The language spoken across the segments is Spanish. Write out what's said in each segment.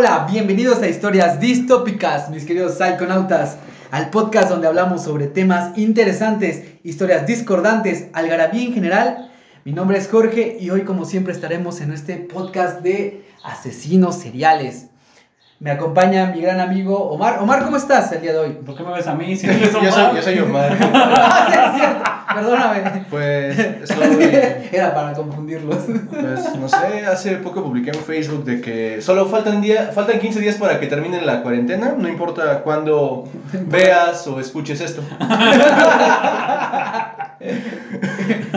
Hola, bienvenidos a Historias Distópicas, mis queridos psiconautas, al podcast donde hablamos sobre temas interesantes, historias discordantes, algarabía en general. Mi nombre es Jorge y hoy como siempre estaremos en este podcast de asesinos seriales. Me acompaña mi gran amigo Omar. Omar, ¿cómo estás el día de hoy? ¿Por qué me ves a mí? Si yo, soy, Omar. yo soy Omar. Ah, sí, es cierto. Perdóname. Pues estoy, Era para confundirlos. pues no sé, hace poco publiqué en Facebook de que solo faltan día, faltan 15 días para que termine la cuarentena, no importa cuándo veas o escuches esto.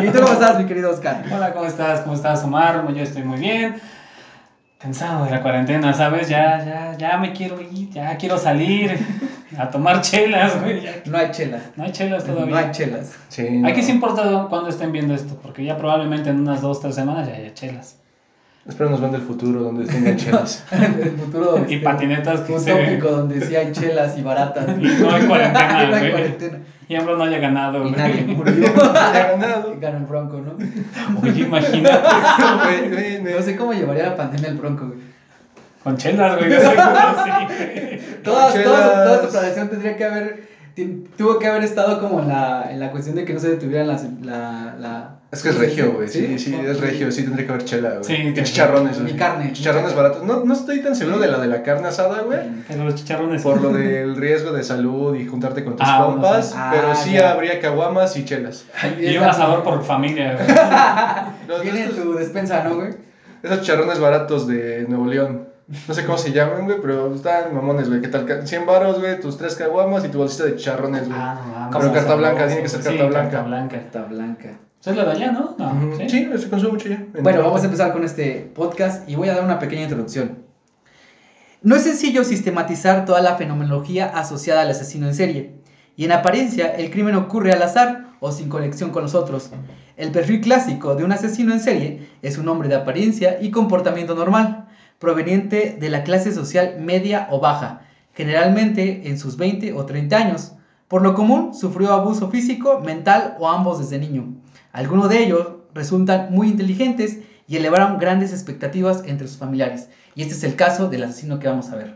¿Y tú cómo estás, mi querido Oscar? Hola, ¿cómo estás? ¿Cómo estás, Omar? Yo estoy muy bien. Cansado de la cuarentena, ¿sabes? Ya, ya, ya me quiero ir, ya quiero salir a tomar chelas, güey. No hay chelas. No hay chelas No todavía. hay chelas. Sí, Aquí no. sí importa cuándo estén viendo esto, porque ya probablemente en unas dos, tres semanas ya haya chelas. Espero nos vean del futuro donde tengan chelas. El futuro. Y patinetas que se utópico donde sí hay chelas y baratas. Y no hay cuarentena, no hay cuarentena. Y AMLO no haya ganado, Y nadie murió. Ya ganado. Gana el Bronco, ¿no? Oye, imagínate. Güey, No sé cómo llevaría la pandemia el Bronco, güey. Con chelas, güey. sí. Toda, su planeación tendría que haber. Tuvo que haber estado como en la, en la cuestión de que no se detuvieran las, la, la. Es que es regio, güey. Sí, sí, es regio. Sí, tendría que haber chela, güey. Sí, Y chicharrones, Y güey. carne. Chicharrones baratos. No, no estoy tan seguro de la de la carne asada, güey. Pero los chicharrones. Por lo del riesgo de salud y juntarte con tus Ah, compas. pero Ah, sí ya. habría caguamas y chelas. Y un asador por familia, güey. Viene tu despensa, ¿no, güey? Esos charrones baratos de Nuevo León. No sé cómo se llaman, güey, pero están mamones, güey. ¿Qué tal? Ca- 100 varos, güey, tus tres caguamas y tu bolsita de charrones, güey. Ah, no. Pero carta blanca, tiene que ser Sí, carta blanca. carta blanca. Está blanca. Eso es la de allá, ¿no? No, Ujú. ¿sí? Sí, se consume mucho ya. Bueno, vamos a empezar con este podcast y voy a dar una pequeña introducción. No es sencillo sistematizar toda la fenomenología asociada al asesino en serie, y en apariencia el crimen ocurre al azar o sin conexión con los otros. El perfil clásico de un asesino en serie es un hombre de apariencia y comportamiento normal, proveniente de la clase social media o baja, generalmente en sus 20 o 30 años. Por lo común, sufrió abuso físico, mental o ambos desde niño. Algunos de ellos resultan muy inteligentes y elevaron grandes expectativas entre sus familiares. Y este es el caso del asesino que vamos a ver.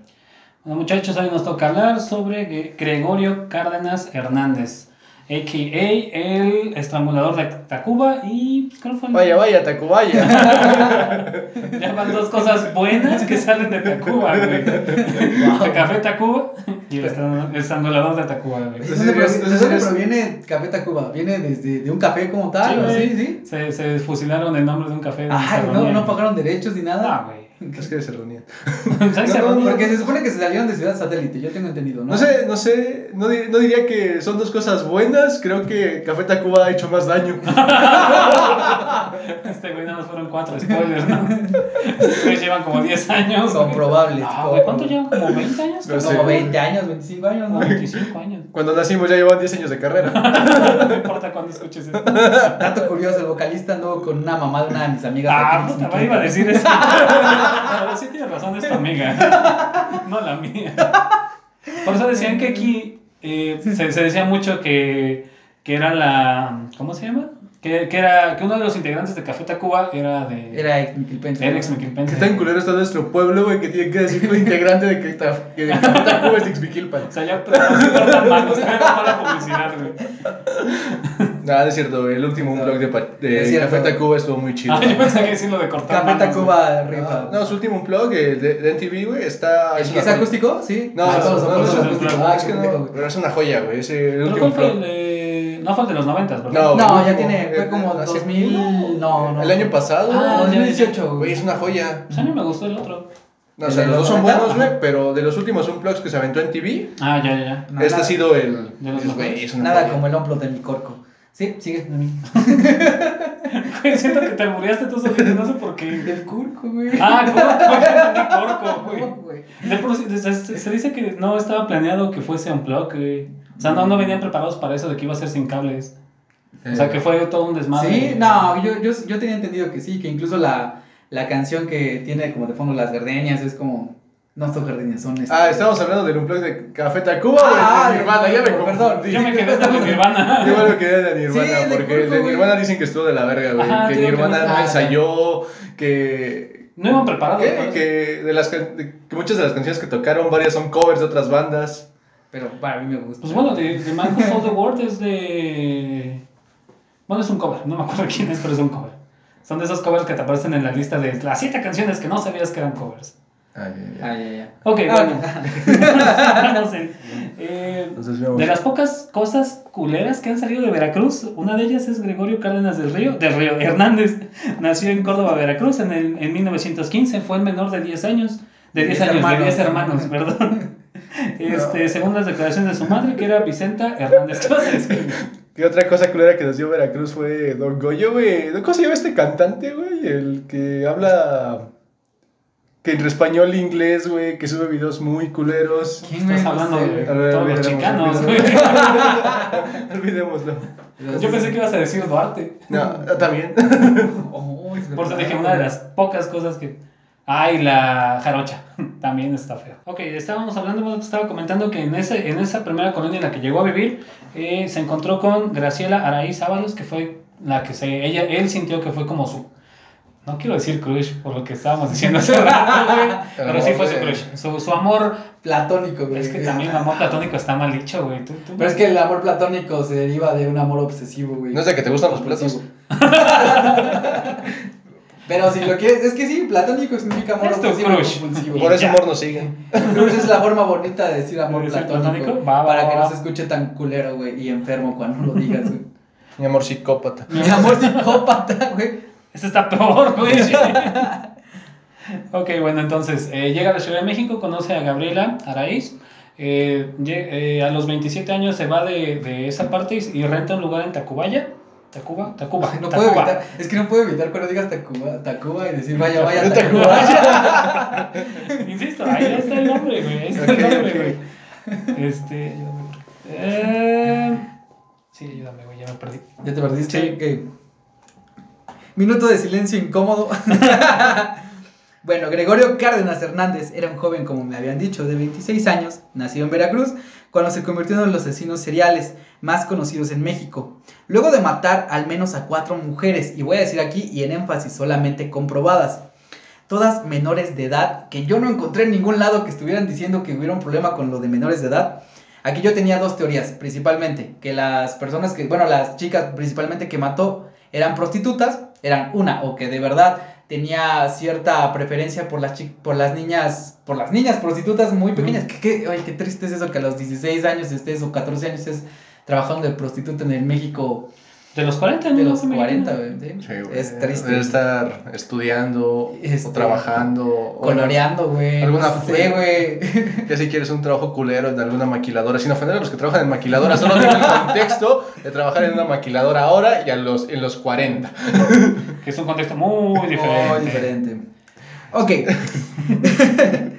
Bueno, muchachos, hoy nos toca hablar sobre Gre- Gregorio Cárdenas Hernández, a.k.a. el estrangulador de Tacuba y... pues, ¿cuál fue el- Vaya, vaya, Tacubaya. Ya van dos cosas buenas que salen de Tacuba, güey. El café Tacuba y el estran- estrangulador de Tacuba, güey. ¿De dónde, sí es- provi- de ese dónde sí es- proviene Café Tacuba? ¿Viene desde de un café como tal? Sí, ¿o sí, sí? Se, se fusilaron el nombre de un café. Ay, no, no pagaron derechos ni Ah, nada. güey. Es que se reunían. No, no. Porque se supone que se salieron de Ciudad Satélite, yo tengo entendido, ¿no? No sé, no sé, no, di- no diría que son dos cosas buenas. Creo que Café Tacuba ha hecho más daño. Este güey nada más fueron cuatro spoilers, ¿no? Estos güeyes llevan como 10 años. Son probables. Ah, como- güey, ¿cuánto llevan? ¿Como 20 años? No. Como 20 años, 25 años, ¿no? 25 años. Cuando nacimos ya llevan 10 años de carrera. No importa cuándo escuches esto. Dato curioso, el vocalista anduvo con una mamá de una de mis amigas. Ah, puta, iba a decir eso. Pero sí tienes razón, es tu amiga. No la mía. Por eso decían que aquí eh, se, se decía mucho que, que era la. ¿Cómo se llama? Que, que era que uno de los integrantes de Café Tacuba era de. Era ex Miquilpense. era ex Qué tan culero está nuestro pueblo, güey, que tiene que decir que un integrante de que que de Café Tacuba es Ixmiquilpan. O sea, ya cortan manos, era mala publicidad, güey. Nada, es cierto, el último No. blog de, pa- de Es. Café Tacuba estuvo muy chido. Ah, yo pensé que decir lo de cortar Café manos, Tacuba rifa. No, su último blog eh, de, de NTV, güey, está. ¿El es joya. acústico? Sí. No, Ah, no, no, no, Ah, es que no, pero es una joya, güey, ese el ¿Pero último el blog. No fue el de los 90, ¿verdad? No, No, ya tiene, fue como hace- 2000, no, no. El año pasado, Ah, güey, ya, 2018, güey, güey. es una joya. Pues a mí me gustó el otro. No, o ¿El sea, los dos son 90? buenos, güey, pero de los últimos unplugs que se aventó en TV, Ah, ya, ya, ya. No, este nada- ha sido el. De los es, güey, mejores. es una Nada joya. como el hombro de mi corco. Sí, sigue. Güey, siento que te muriaste tú solito, no sé por qué. El curco, güey. Ah, entendí corco, güey. Se, dice que no estaba planeado que fuese un blog, güey. O sea, no, no venían preparados para eso de que iba a ser sin cables. O sea, que fue todo un desmadre. Sí, no, yo, yo, yo tenía entendido que sí, que incluso la, la canción que tiene como de fondo las gardenias es como. No son gardenias, son. este- Ah, estamos hablando del unplug de Café Tacuba Ah, o de Nirvana, ya me perdón. confundí. Yo me quedé hasta mi Nirvana. Yo me quedé de Nirvana, Sí, de porque de güey. Nirvana dicen que estuvo de la verga, güey. Ajá, que digo que Nirvana no no ensayó, que, No iban preparados. Eso. Que, de las, de- que muchas de las canciones que tocaron, varias son covers de otras bandas. Pero para mí me gusta. Pues bueno, de, de Man Who Sold the World es de. Bueno, es un cover, no me acuerdo quién es, pero es un cover. Son de esos covers que te aparecen en la lista de las siete canciones que no sabías que eran covers. Ah, ya, ya. Ok, Ah, bueno. No sé. Eh, de las pocas cosas culeras que han salido de Veracruz, una de ellas es Gregorio Cárdenas del Río, del Río Hernández. Nació en Córdoba, Veracruz, en, el, en 1915. Fue el menor de 10 años. De 10 Diez años, hermanos. de 10 hermanos, perdón. Este, Según las declaraciones de su madre, que era Vicenta Hernández. Y otra cosa culera que nos dio Veracruz fue Don Goyo, güey. ¿Cómo se llama este cantante, güey? El que habla. Que entre español e inglés, güey. Que sube videos muy culeros. ¿Quién Estás hablando ver, todos los chicanos, güey. Olvidémoslo. Yo pensé que ibas a decir Duarte. No, también. Oh, Por eso dije una de güey. las pocas cosas que. Ay, la jarocha. También está feo. Ok, estábamos hablando, estaba comentando que en, ese, en esa primera colonia en la que llegó a vivir, eh, se encontró con Graciela Araíz Ábalos, que fue la que se. Ella, él sintió que fue como su. No quiero decir crush por lo que estábamos diciendo hace rato, güey, Pero sí fue su crush. Su, su amor. Platónico, güey. Es que también el amor platónico está mal dicho, güey. Tú- tú- Pero es que el amor platónico se deriva de un amor obsesivo, güey. ¿No es de que te gustan los platos? Pero si lo quieres, es que sí, platónico significa amor obsesivo compulsivo. Por eso Ya. amor nos siguen. Crush es la forma bonita de decir amor ¿De decir platónico. Va, va, para va, que va. no se escuche tan culero, güey, y enfermo cuando lo digas, güey. Mi amor psicópata. Mi amor psicópata, güey. Este está peor, güey. ok, bueno, entonces eh, llega a la Ciudad de México, conoce a Gabriela Araíz. eh, eh, a los 27 años se va de, de esa parte y, y renta un lugar en Tacubaya. Tacuba, Tacuba, No puedo Tacuba. evitar, es que no puedo evitar cuando digas Tacuba, Tacuba y decir vaya, vaya, Tacuba. Tacuba. Insisto, ahí está el nombre, güey. Ahí está el Ok, nombre, güey. Este, ayúdame. Eh, sí, ayúdame, güey, ya me perdí. ¿Ya te perdiste? Sí. Ok. Minuto de silencio incómodo. bueno, Gregorio Cárdenas Hernández era un joven, como me habían dicho, de 26 años, nacido en Veracruz, cuando se convirtió en uno de los asesinos seriales más conocidos en México. Luego de matar al menos a cuatro mujeres, y voy a decir aquí y en énfasis solamente comprobadas, todas menores de edad, que yo no encontré en ningún lado que estuvieran diciendo que hubiera un problema con lo de menores de edad. Aquí yo tenía dos teorías, principalmente, que las personas que, bueno, las chicas principalmente que mató eran prostitutas, eran una, o que de verdad tenía cierta preferencia por las, por las niñas, por las niñas prostitutas muy pequeñas. Que, que- ay, qué triste es eso que a los 16 años estés o 14 años estés trabajando de prostituta en el México De los 40 de los me 40, imagino. güey. ¿sí? Es triste. Debe estar estudiando Este, o trabajando. o Coloreando, güey. alguna no sé, güey. Ya si quieres un trabajo culero en alguna maquiladora, sin ofender a los que trabajan en maquiladoras, solo tengo el contexto de trabajar en una maquiladora ahora y a los, en los 40. Que es un contexto muy diferente. Muy diferente. Ok.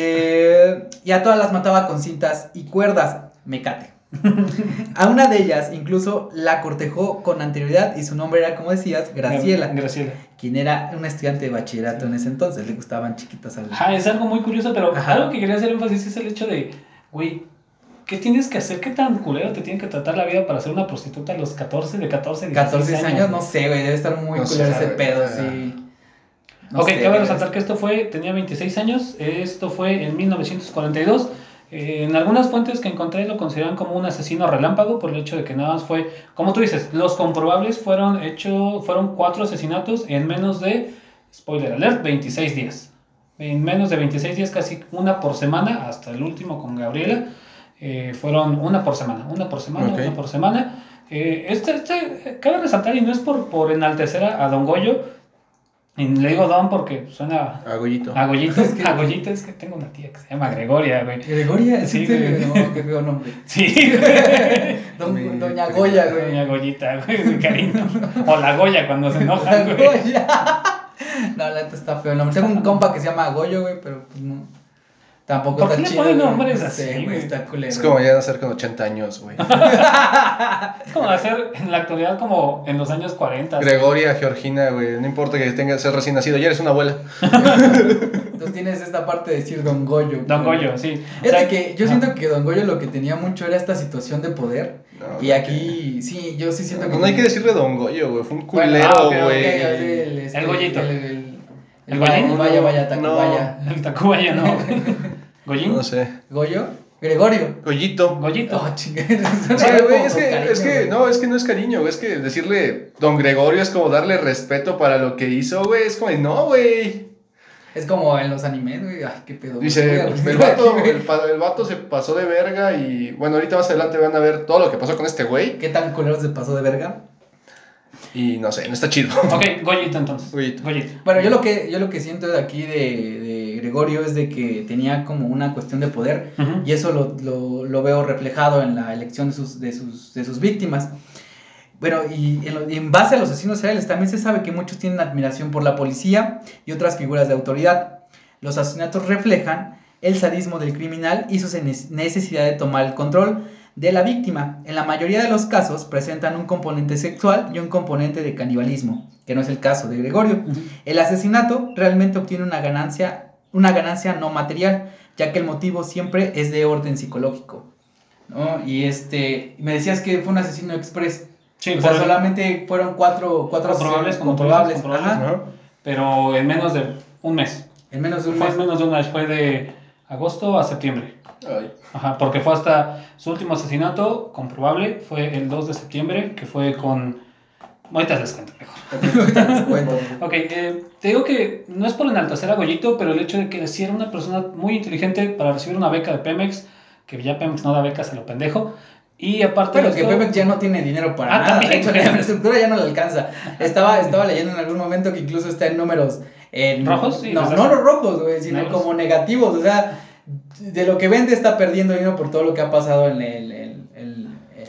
Eh, y a todas las mataba con cintas y cuerdas. Mecate. A una de ellas incluso la cortejó con anterioridad y su nombre era, como decías, Graciela, Graciela. quien era una estudiante de bachillerato en ese entonces. Le gustaban chiquitas al... Ajá, es algo muy curioso, pero Ajá. algo que quería hacer énfasis es el hecho de, güey, ¿qué tienes que hacer? ¿Qué tan culero te tiene que tratar la vida para ser una prostituta a los 14, de 14, 16 14 años, no sé, güey, debe estar muy No culero ese pedo, sí. No ok, sé, cabe resaltar que esto fue, tenía 26 años, esto fue en 1942. Eh, en algunas fuentes que encontré lo consideran como un asesino relámpago por el hecho de que nada más fue, como tú dices, los comprobables fueron hecho, fueron cuatro asesinatos en menos de, spoiler alert, 26 días. En menos de 26 días, casi una por semana, hasta el último con Gabriela, eh, fueron una por semana, una por semana, una por semana. Eh, este, este, eh, cabe resaltar, y no es por, por enaltecer a, a Don Goyo, y le digo Don porque suena A Goyito. a Goyito, Es que- a Goyito es que tengo una tía que se llama Gregoria, güey. Gregoria, Sí, sí, güey. No, qué feo nombre. Sí, güey. Don- Mi- Doña Goya, güey. Doña Goyita, güey, cariño. O la Goya cuando se enoja, güey. Goya. No, la neta está feo el nombre. Tengo un compa que se llama Goyo, güey, pero pues no. Tampoco ¿Por está qué le ponen nombres No así, sé, güey? Está culero. Es como ya nacer con 80 años, güey. Es como hacer en la actualidad como en los años 40. Gregoria, Georgina, güey. No importa que tengas ser recién nacido, ya eres una abuela. Entonces tienes esta parte de decir Don Goyo. Don güey. Goyo, sí. Es O sea, de que yo siento que Don Goyo lo que tenía mucho era esta situación de poder. No, Y aquí, sí, yo sí siento que. No, hay que decirle Don Goyo, güey. Fue un Bueno, culero, ah, ok, güey. el, este, El Goyito. el- el- El ¿El vaya, vaya, vaya, No. Tacubaya. El Tacubaya no. Goyín. No sé. ¿Goyo? Gregorio. Goyito. Goyito. Oh, chingada. Sí, güey, es que, es que, no, es que no es cariño, güey, es que decirle Don Gregorio es como darle respeto para lo que hizo, güey, es como, no, güey. Es como en los animes, güey. Ay, qué pedo. Dice, el vato, aquí, el, el vato se pasó de verga y, bueno, ahorita más adelante van a ver todo lo que pasó con este güey ¿Qué tan culero se pasó de verga? y no sé, no está chido. Ok, Goyito entonces. Goyito. Goyito. Bueno, yo lo que, yo lo que siento de aquí de, de Gregorio es de que tenía como una cuestión de poder y eso lo, lo- lo veo reflejado en la elección de sus, de sus, de sus víctimas. Bueno, y en, lo- y en base a los asesinos seriales también se sabe que muchos tienen admiración por la policía y otras figuras de autoridad. Los asesinatos reflejan el sadismo del criminal y su ne- necesidad de tomar el control de la víctima. En la mayoría de los casos presentan un componente sexual y un componente de canibalismo, que no es el caso de Gregorio. El asesinato realmente obtiene una ganancia, una ganancia no material, ya que el motivo siempre es de orden psicológico. ¿no? Y este, me decías que fue un asesino express. Sí, o sea, el- solamente fueron cuatro, cuatro Comprobables, asesinos comprobables, comprobables. comprobables. Ajá. Ajá. pero en menos de un mes. En menos de un Fue mes. en menos de un mes, fue de agosto a septiembre. Ay. Ajá, porque fue hasta su último asesinato comprobable, fue el 2 de septiembre, que fue con... Ahorita les cuento mejor. Ahorita les cuento. Ok, eh, te digo que no es por enaltecer a Goyito, pero el hecho de que sí era una persona muy inteligente para recibir una beca de Pemex, que ya Pemex no da becas a lo pendejo, y aparte Bueno, de que esto- Pemex ya no tiene dinero para Ah, nada. también, de hecho, la infraestructura ya no le alcanza. Estaba, estaba leyendo en algún momento que incluso está en números. En, ¿Rojos? Sí, no, no los rojos, güey, sino ¿Negros? como negativos. O sea, de lo que vende está perdiendo dinero por todo lo que ha pasado en, el,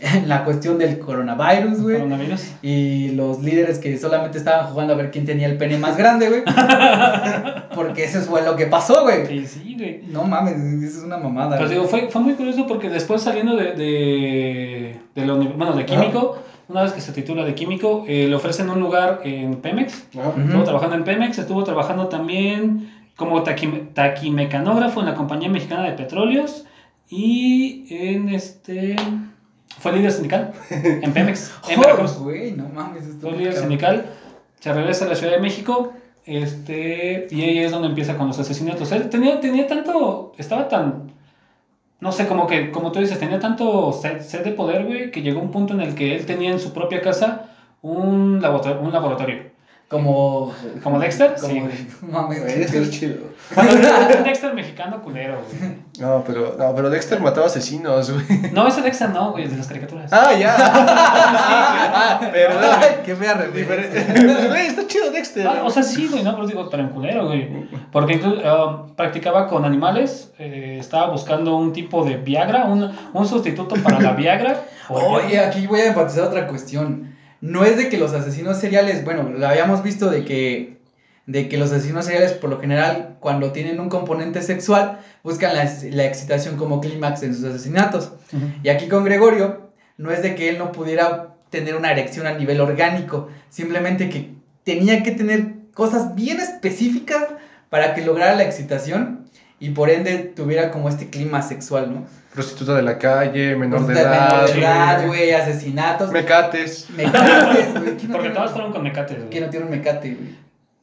la cuestión del coronavirus, güey. coronavirus. Y los líderes que solamente estaban jugando a ver quién tenía el pene más grande, güey. Porque eso fue lo que pasó, güey. Sí, sí, güey. No mames, eso es una mamada. Pues güey. digo, fue, fue muy curioso porque después saliendo de, de, de la bueno, de químico, una vez que se titula de químico, eh, le ofrecen un lugar en Pemex. Ujú. Estuvo trabajando en Pemex, estuvo trabajando también como taqui- taquimecanógrafo en la Compañía Mexicana de Petróleos y en este... Fue líder sindical en Pemex, en Veracruz. güey, no mames, Fue líder sindical, se regresa a la Ciudad de México este, y ahí es donde empieza con los asesinatos. Él tenía, tenía tanto, estaba tan, no sé, como que, como tú dices, tenía tanto sed, sed de poder, güey, que llegó un punto en el que él tenía en su propia casa un laboratorio. Un laboratorio. Como. ¿Como Dexter? Como, Sí. Mames. Güey, Dexter es chido. Un Dexter mexicano culero, güey. No, pero, no, pero Dexter mataba asesinos, güey. No, ese Dexter no, güey, de las caricaturas. Ah, ya. ah, perdón. Ay, fea referencia. Diferente. Güey, está chido Dexter. Ah, o sea, sí, güey, no, pero digo, pero en culero, güey. Porque incluso um, practicaba con animales, eh, estaba buscando un tipo de Viagra, un, un sustituto para la Viagra. Oye, aquí voy a enfatizar otra cuestión. No es de que los asesinos seriales, bueno, lo habíamos visto de que, de que los asesinos seriales por lo general cuando tienen un componente sexual buscan la, la excitación como clímax en sus asesinatos. Y aquí con Gregorio, no es de que él no pudiera tener una erección a nivel orgánico, simplemente que tenía que tener cosas bien específicas para que lograra la excitación y por ende tuviera como este clima sexual, ¿no? Prostituta de la calle, menor de Menor edad. de edad, güey, asesinatos. Mecates. Mecates, güey. ¿Quién no Porque todas fueron con mecates, güey. ¿Quién no tiene un mecate, güey?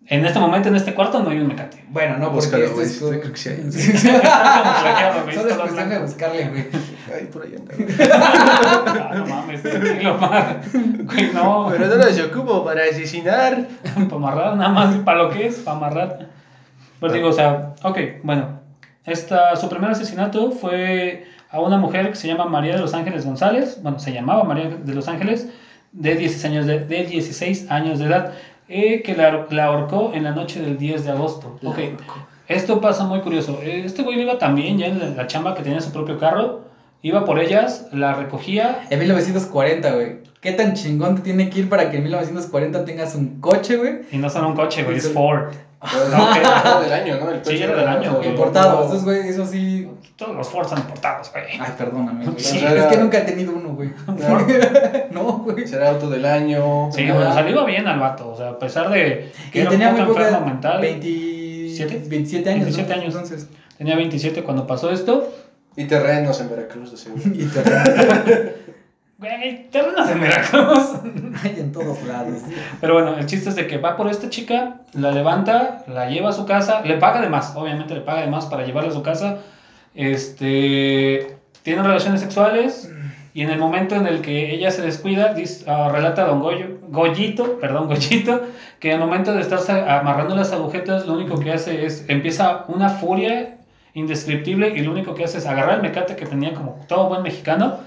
En este momento, en este cuarto, no hay un mecate. Bueno, no, porque Búscalo, esto güey, es creo que sí hay. Solo es cuestión de buscarle, güey. Ay, por ahí anda. Ah, no mames, tranquilo, Mar. Güey, no. Pero no los ocupo para asesinar. Para amarrar, nada más. ¿Para lo que es? Para amarrar. Pues digo, o sea, ok, bueno. Esta, su primer asesinato fue a una mujer que se llama María de los Ángeles González. Bueno, se llamaba María de los Ángeles, de 16 años de, de, 16 años de edad, eh, que la, la ahorcó en la noche del 10 de agosto. La Ok, ahorcó. esto pasa muy curioso. Este güey iba también ya en la, la chamba que tenía su propio carro. Iba por ellas, la recogía En 1940, güey. ¿Qué tan chingón te tiene que ir para que en 1940 tengas un coche, güey? y no solo un coche, güey, es Ford. Era del año, ¿no? El Sí, coche era del año, güey. Importado. Esos, güey, eso sí. Todos los Ford son importados, güey. Ay, perdóname, güey. Sí, es era- que nunca he tenido uno, güey. No, güey. Será auto del año. Sí, bueno, salió bien al vato, o sea, a pesar de que Y era tenía un muy poco poca. enfermo mental, 27, ¿Siete? 27 años. 27 ¿no? años. Entonces. tenía 27 cuando pasó esto. Y terrenos en Veracruz, de seguro. Y te- Güey, terrenos en Veracruz. Hay en todos lados. Pero bueno, el chiste es de que va por esta chica, la levanta, la lleva a su casa, le paga de más, obviamente le paga de más para llevarla a su casa. Este, tienen relaciones sexuales y en el momento en el que ella se descuida, ah, relata Don Goyo, Goyito, perdón, Goyito, que al momento de estarse amarrando las agujetas, lo único que hace es, empieza una furia indescriptible y lo único que hace es agarrar el mecate que tenía como todo buen mexicano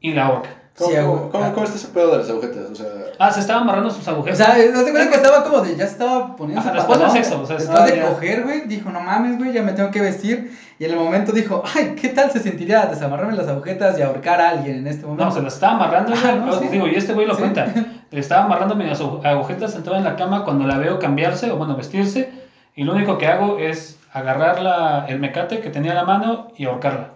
y la ahorca. ¿Cómo, Sí, cómo, cómo- cómo está ese pedo de las agujetas? O sea, Ah, se estaba amarrando sus O agujetas. sea, ¿no te cuenta que estaba como de, ya estaba poniendo Ajá, después del sexo, o sea, después estaba de ya- coger, güey, dijo, no mames, güey, ya me tengo que vestir. Y en el momento dijo, ay, ¿qué tal se sentiría desamarrarme las agujetas y ahorcar a alguien en este momento? No, se la estaba amarrando. Güey. no, Os sí. digo, y este güey lo Sí. cuenta. Le estaba amarrando mis agu- agujetas sentada en la cama cuando la veo cambiarse o bueno, vestirse. Y lo único que hago es agarrar la, el mecate que tenía en la mano y ahorcarla.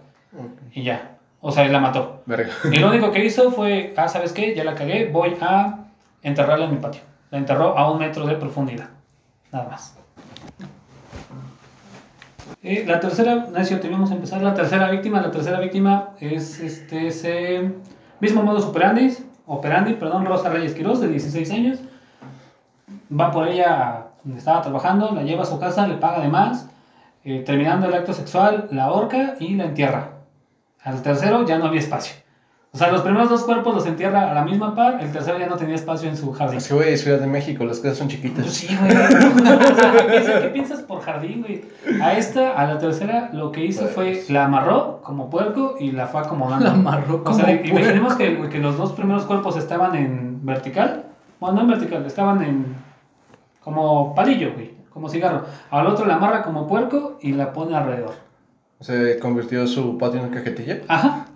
Y ya. O sea, y la mató. verga. Y lo único que hizo fue, ah, ¿sabes qué? Ya la cagué, voy a enterrarla en mi patio. La enterró a un metro de profundidad. Nada más. La tercera, no es cierto, íbamos a empezar. La tercera víctima, la tercera víctima es este ese mismo modo operandi, operandi, perdón, Rosa Reyes Quiroz, de 16 años. Va por ella donde estaba trabajando, la lleva a su casa, le paga de más. eh, terminando el acto sexual, la ahorca y la entierra. Al tercero ya no había espacio. O sea, los primeros dos cuerpos los entierra a la misma par, el tercero ya no tenía espacio en su jardín. Es que, güey, Ciudad de México, las casas son Pues chiquitas. sí, güey. O sea, piensa- ¿Qué piensas por jardín, güey? A esta, a la tercera, lo que hizo fue la amarró como puerco y la fue acomodando. La amarró O como sea, imaginemos puerco. que, que los dos primeros cuerpos estaban en vertical. Bueno, no en vertical, estaban en. como palillo, güey. Como cigarro. Al otro la amarra como puerco y la pone alrededor. Se convirtió su patio en una cajetilla. Ajá.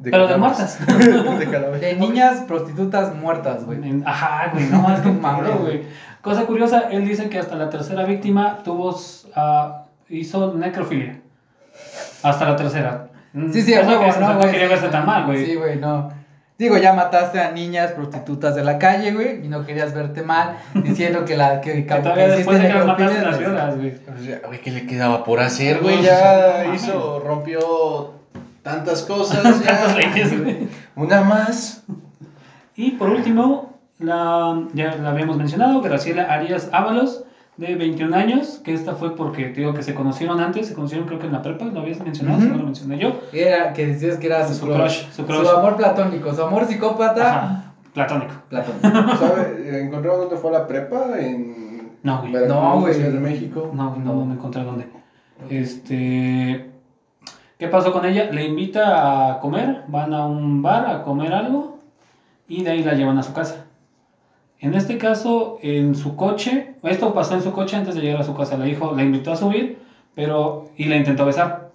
De pero de muertas. de. De niñas prostitutas muertas, güey. Ajá, güey, no, es que malo, güey. Cosa curiosa, él dice que hasta la tercera víctima tuvo, ah, hizo necrofilia. Hasta la tercera. Sí, sí, a lo huevo, que no, no quería verse tan mal, güey. Sí, güey, no. Digo, ya mataste a niñas prostitutas de la calle, güey, y no querías verte mal, diciendo que la que, Que todavía que después de que las mataste las violas, güey. O sea, Güey, ¿qué le quedaba por hacer, güey? Ya hizo, rompió tantas cosas. Tantas ya. leyes, güey. Una más. Y por último, la, ya la habíamos mencionado, Graciela Arias Ábalos, de 21 años, que esta fue porque, te digo, que se conocieron antes, se conocieron creo que en la prepa, lo habías mencionado, si Ujú. no lo mencioné yo. Era, que decías que era su, Su crush, crush, su crush. amor platónico, su amor psicópata Ajá, platónico. platónico. ¿Sabe? ¿Encontraron dónde fue la prepa? En No, güey. Veracruz, No, güey. Ciudad de México. No, no, no me encontré dónde. Este. ¿Qué pasó con ella? Le invita a comer, van a un bar a comer algo y de ahí la llevan a su casa. En este caso, en su coche, esto pasó en su coche antes de llegar a su casa. Le dijo, la invitó a subir, pero y la intentó besar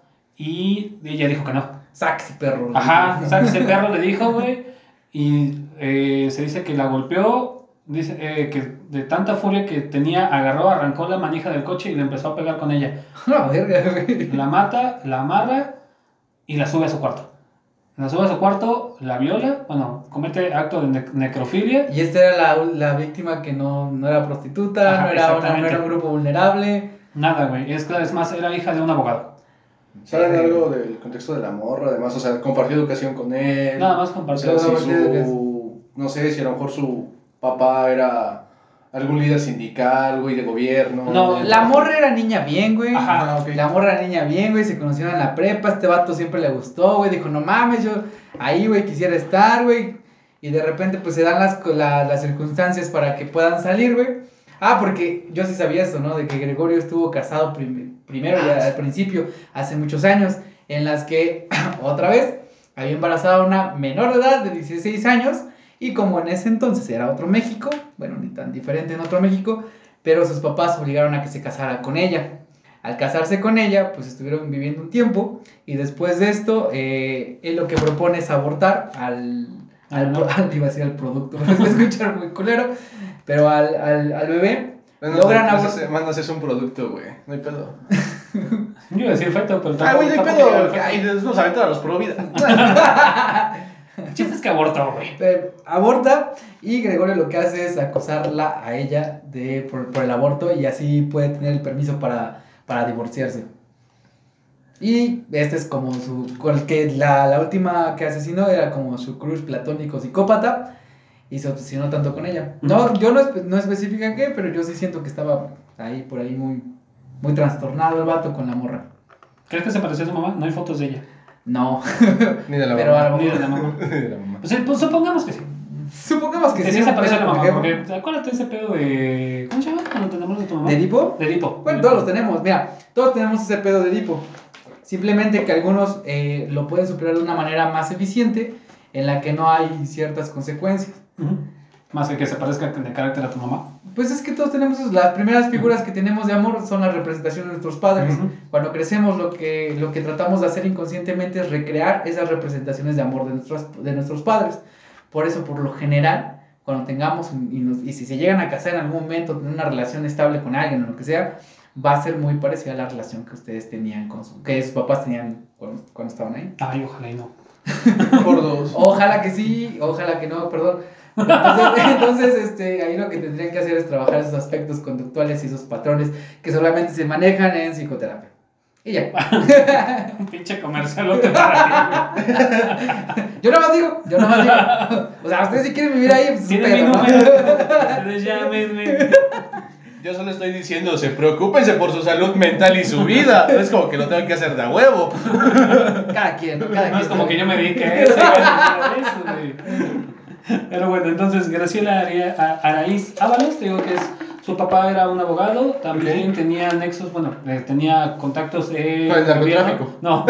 y ella dijo que no. Saxi perro. Ajá, sea, ese perro le dijo, güey, y eh, se dice que la golpeó, dice eh, que de tanta furia que tenía, agarró, arrancó la manija del coche y le empezó a pegar con ella. La verga, güey. La mata, la amarra y la sube a su cuarto. La sube a su cuarto, la viola, bueno, comete acto de ne- necrofilia. Y esta era la, la víctima que no, no era prostituta, Ajá, no, era una- no exactamente. era un grupo vulnerable. Nada, güey, es, es más, era hija de un abogado. ¿Saben algo del contexto de la morra? Además, o sea, compartió educación con él. Nada más O compartió. sea, si Compartió su, no sé, si a lo mejor su papá era algún líder sindical, güey, de gobierno. No, de- La morra era niña bien, güey. Ajá. La morra era niña bien, güey. Se conocieron en la prepa. Este vato siempre le gustó, güey. Dijo, no mames, yo ahí, güey, quisiera estar, güey. Y de repente, pues se dan las, la- las circunstancias para que puedan salir, güey. Ah, porque yo sí sabía eso, ¿no? De que Gregorio estuvo casado prim- primero, ya al principio, hace muchos años, en las que, otra vez, había embarazado a una menor de edad de 16 años. Y como en ese entonces era otro México, bueno, ni tan diferente en otro México, pero sus papás obligaron a que se casara con ella. Al casarse con ella, pues estuvieron viviendo un tiempo y después de esto, eh, él lo que propone es abortar al, al, no. al- iba a decir al producto, me voy a escuchar muy culero, pero al, al, al bebé Bueno, logran pues, abortar. ese- Mandas es un producto, güey. No hay pedo. Yo iba a decir feto, pero Ah, güey, no hay pedo. Ay, nos vamos a aventar a los pro vida. El chiste es que abortó, güey. Eh, aborta y Gregorio lo que hace es acosarla a ella de, por, por el aborto y así puede tener el permiso para, para divorciarse. Y este es como su. Que la, la última que asesinó era como su crush platónico psicópata. Y se obsesionó tanto con ella. No, yo no, no especifica qué, pero yo sí siento que estaba ahí, por ahí, muy, muy trastornado el vato con la morra. ¿Crees que se parecía a su mamá? No hay fotos de ella. No, Ni de la pero mamá. Ni de la mamá. Ni de la mamá. Pues, eh, pues supongamos que sí. Supongamos que Que sí. sí se un parecía a la pedo, mamá. porque- acuérdate de ese pedo de. ¿Cómo se llama? Cuando te enamoras de tu mamá. ¿De Edipo? De Edipo. Bueno, todos los tenemos, mira, todos tenemos ese pedo de Edipo. Simplemente que algunos eh, lo pueden superar de una manera más eficiente en la que no hay ciertas consecuencias. Ujú. Más que que se parezca de carácter a tu mamá. Pues es que todos tenemos eso. las primeras figuras que tenemos de amor son la representación de nuestros padres. Ujú. Cuando crecemos lo que, lo que tratamos de hacer inconscientemente es recrear esas representaciones de amor de nuestros, de nuestros padres. Por eso, por lo general, cuando tengamos y, nos- y si se llegan a casar en algún momento, tener una relación estable con alguien o lo que sea, va a ser muy parecida a la relación que ustedes tenían con su, que sus papás tenían cuando, cuando estaban ahí. Ay, ojalá y no. Por dos. Ojalá que sí, ojalá que no, perdón. Entonces, entonces, este, ahí lo que tendrían que hacer es trabajar esos aspectos conductuales y esos patrones que solamente se manejan en psicoterapia. Y ya. Un pinche comercialote para ti, Yo nada más digo, yo nada más digo. O sea, ustedes si quieren vivir ahí, pues mi ¿no? número. Ustedes llámenme. Yo solo estoy diciendo, se preocúpense por su salud mental y su vida. No es como que lo tengan que hacer de a huevo. Cada quien, ¿no? Cada No quien. es como que yo me dedique a eso. Pero bueno, entonces Graciela Araíz Ábalos, te digo que es, su papá era un abogado, también tenía nexos, bueno, eh, tenía contactos eh, Con el narcotráfico. No,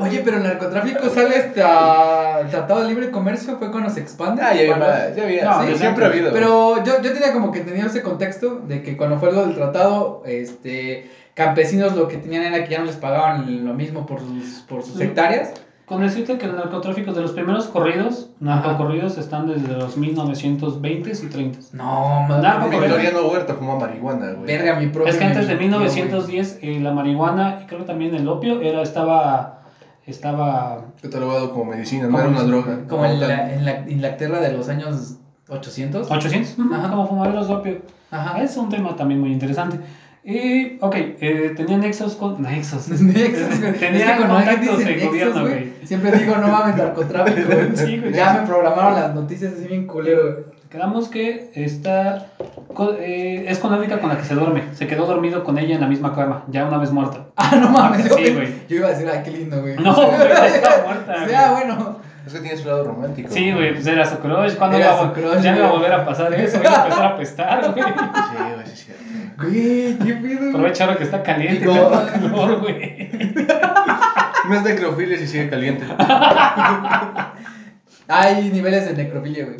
Oye, pero el narcotráfico sale hasta el Tratado de Libre Comercio, fue cuando se expande. Ah, ya había, ya había. No, sí, desde siempre ha habido. Pero yo, yo tenía como que tenía ese contexto de que cuando fue lo del tratado, este, campesinos lo que tenían era que ya no les pagaban lo mismo por sus, por sus Mm. hectáreas. Con decirte que el narcotráfico de los primeros corridos, narcocorridos, están desde los 1920s y 30s. No, porque Victoriano Huerta fuma marihuana, güey. verga, mi propio. Es que antes de mi- 1910 eh, la marihuana y creo que también el opio era, estaba, estaba Catalogado como medicina, no Como era una droga. Como en la, en la Inglaterra de los años 800. 800, ujú, Ajá. como fumadores de opio. Ajá. Es un tema también muy interesante. Y, ok, eh, tenía nexos con... Nexos. Nexos, güey. Tenía Es que contactos en nexos, gobierno, güey, güey. Siempre digo, no mames, narcotráfico, güey. Sí, güey. Ya me programaron las noticias así bien culero, güey. Quedamos que está, co- eh, es con la única con la que se duerme. Se quedó dormido con ella en la misma cama, ya una vez muerta. Ah, no mames. Sí, yo- güey. Yo iba a decir, ay, qué lindo, güey. No, güey, no está muerta, O sea, güey. bueno. Es que tiene su lado romántico. Sí, güey, pues era su crush. ¿Cuándo Era iba a- su crush, ya no iba a güey. volver a pasar eso? Iba a empezar a apestar, güey. Sí, güey, sí, cierto. Güey, qué pedo. que está caliente, Digo- tengo calor, güey. No es necrofilia si sigue caliente. Hay niveles de necrofilia, güey.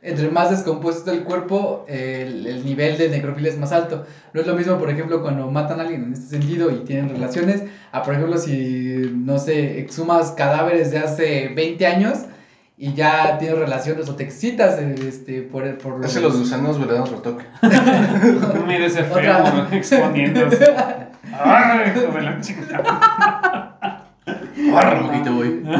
Entre más descompuesto está el cuerpo, el, el nivel de necrofilia es más alto. No es lo mismo, por ejemplo, cuando matan a alguien en este sentido y tienen relaciones, a por ejemplo, si, no sé, exhumas cadáveres de hace 20 años y ya tienes relaciones o te excitas este, por, por Hace los gusanos, le dan otro toque. Mira ese feo Otra. exponiéndose. Ay, hijo de la chica. Güey.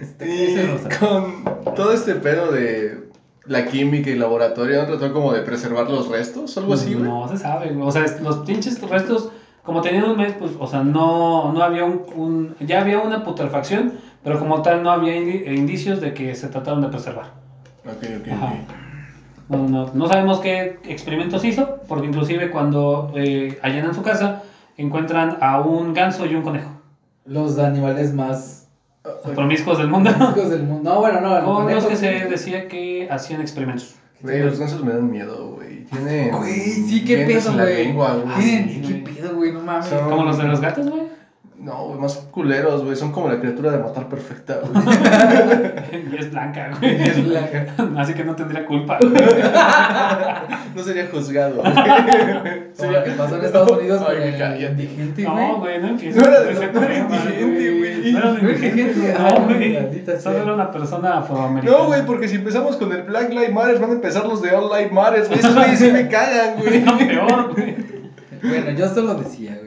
Este, Y no con todo este pedo de la química y laboratorio, ¿no trató como de preservar los restos? ¿Algo así, güey? No se sabe. O sea, es- los pinches restos, como tenían un mes, pues, o sea, no, no había un, un- Ya había una putrefacción, pero como tal no había indi- indicios de que se trataron de preservar. Ok, ok, Ajá. ok. No, no, no sabemos qué experimentos hizo, porque inclusive cuando eh, allanan su casa, encuentran a un ganso y un conejo. Los animales más promiscuos del mundo. hijos del mundo. No, bueno, no. Con los conejos, que se decía que hacían experimentos. Güey, los gansos me dan miedo, güey. Tienen. Güey, sí, qué pedo, güey. lengua, güey. Ah, Tienen- sí, ¿Qué pedo, güey? No mames. Son- Como los de los gatos, güey. No, güey, más culeros, güey. Son como la criatura de matar perfecta, güey. y es blanca, Y güey. es blanca. Así que no tendría culpa. güey. No sería juzgado, güey. Como lo que pasó en Estados Unidos Ay, cállate. indigente, güey. No, güey, no empieces. No era de- ese no era indigente, güey. No era No era indigente, no, ay, güey. Solo era una persona afroamericana. No, güey, porque si empezamos con el Black Lives Matter, van a empezar los de All Lives Matter, güey. Esos güeyes sí me cagan, güey. Era peor, güey. Bueno, yo solo decía, güey.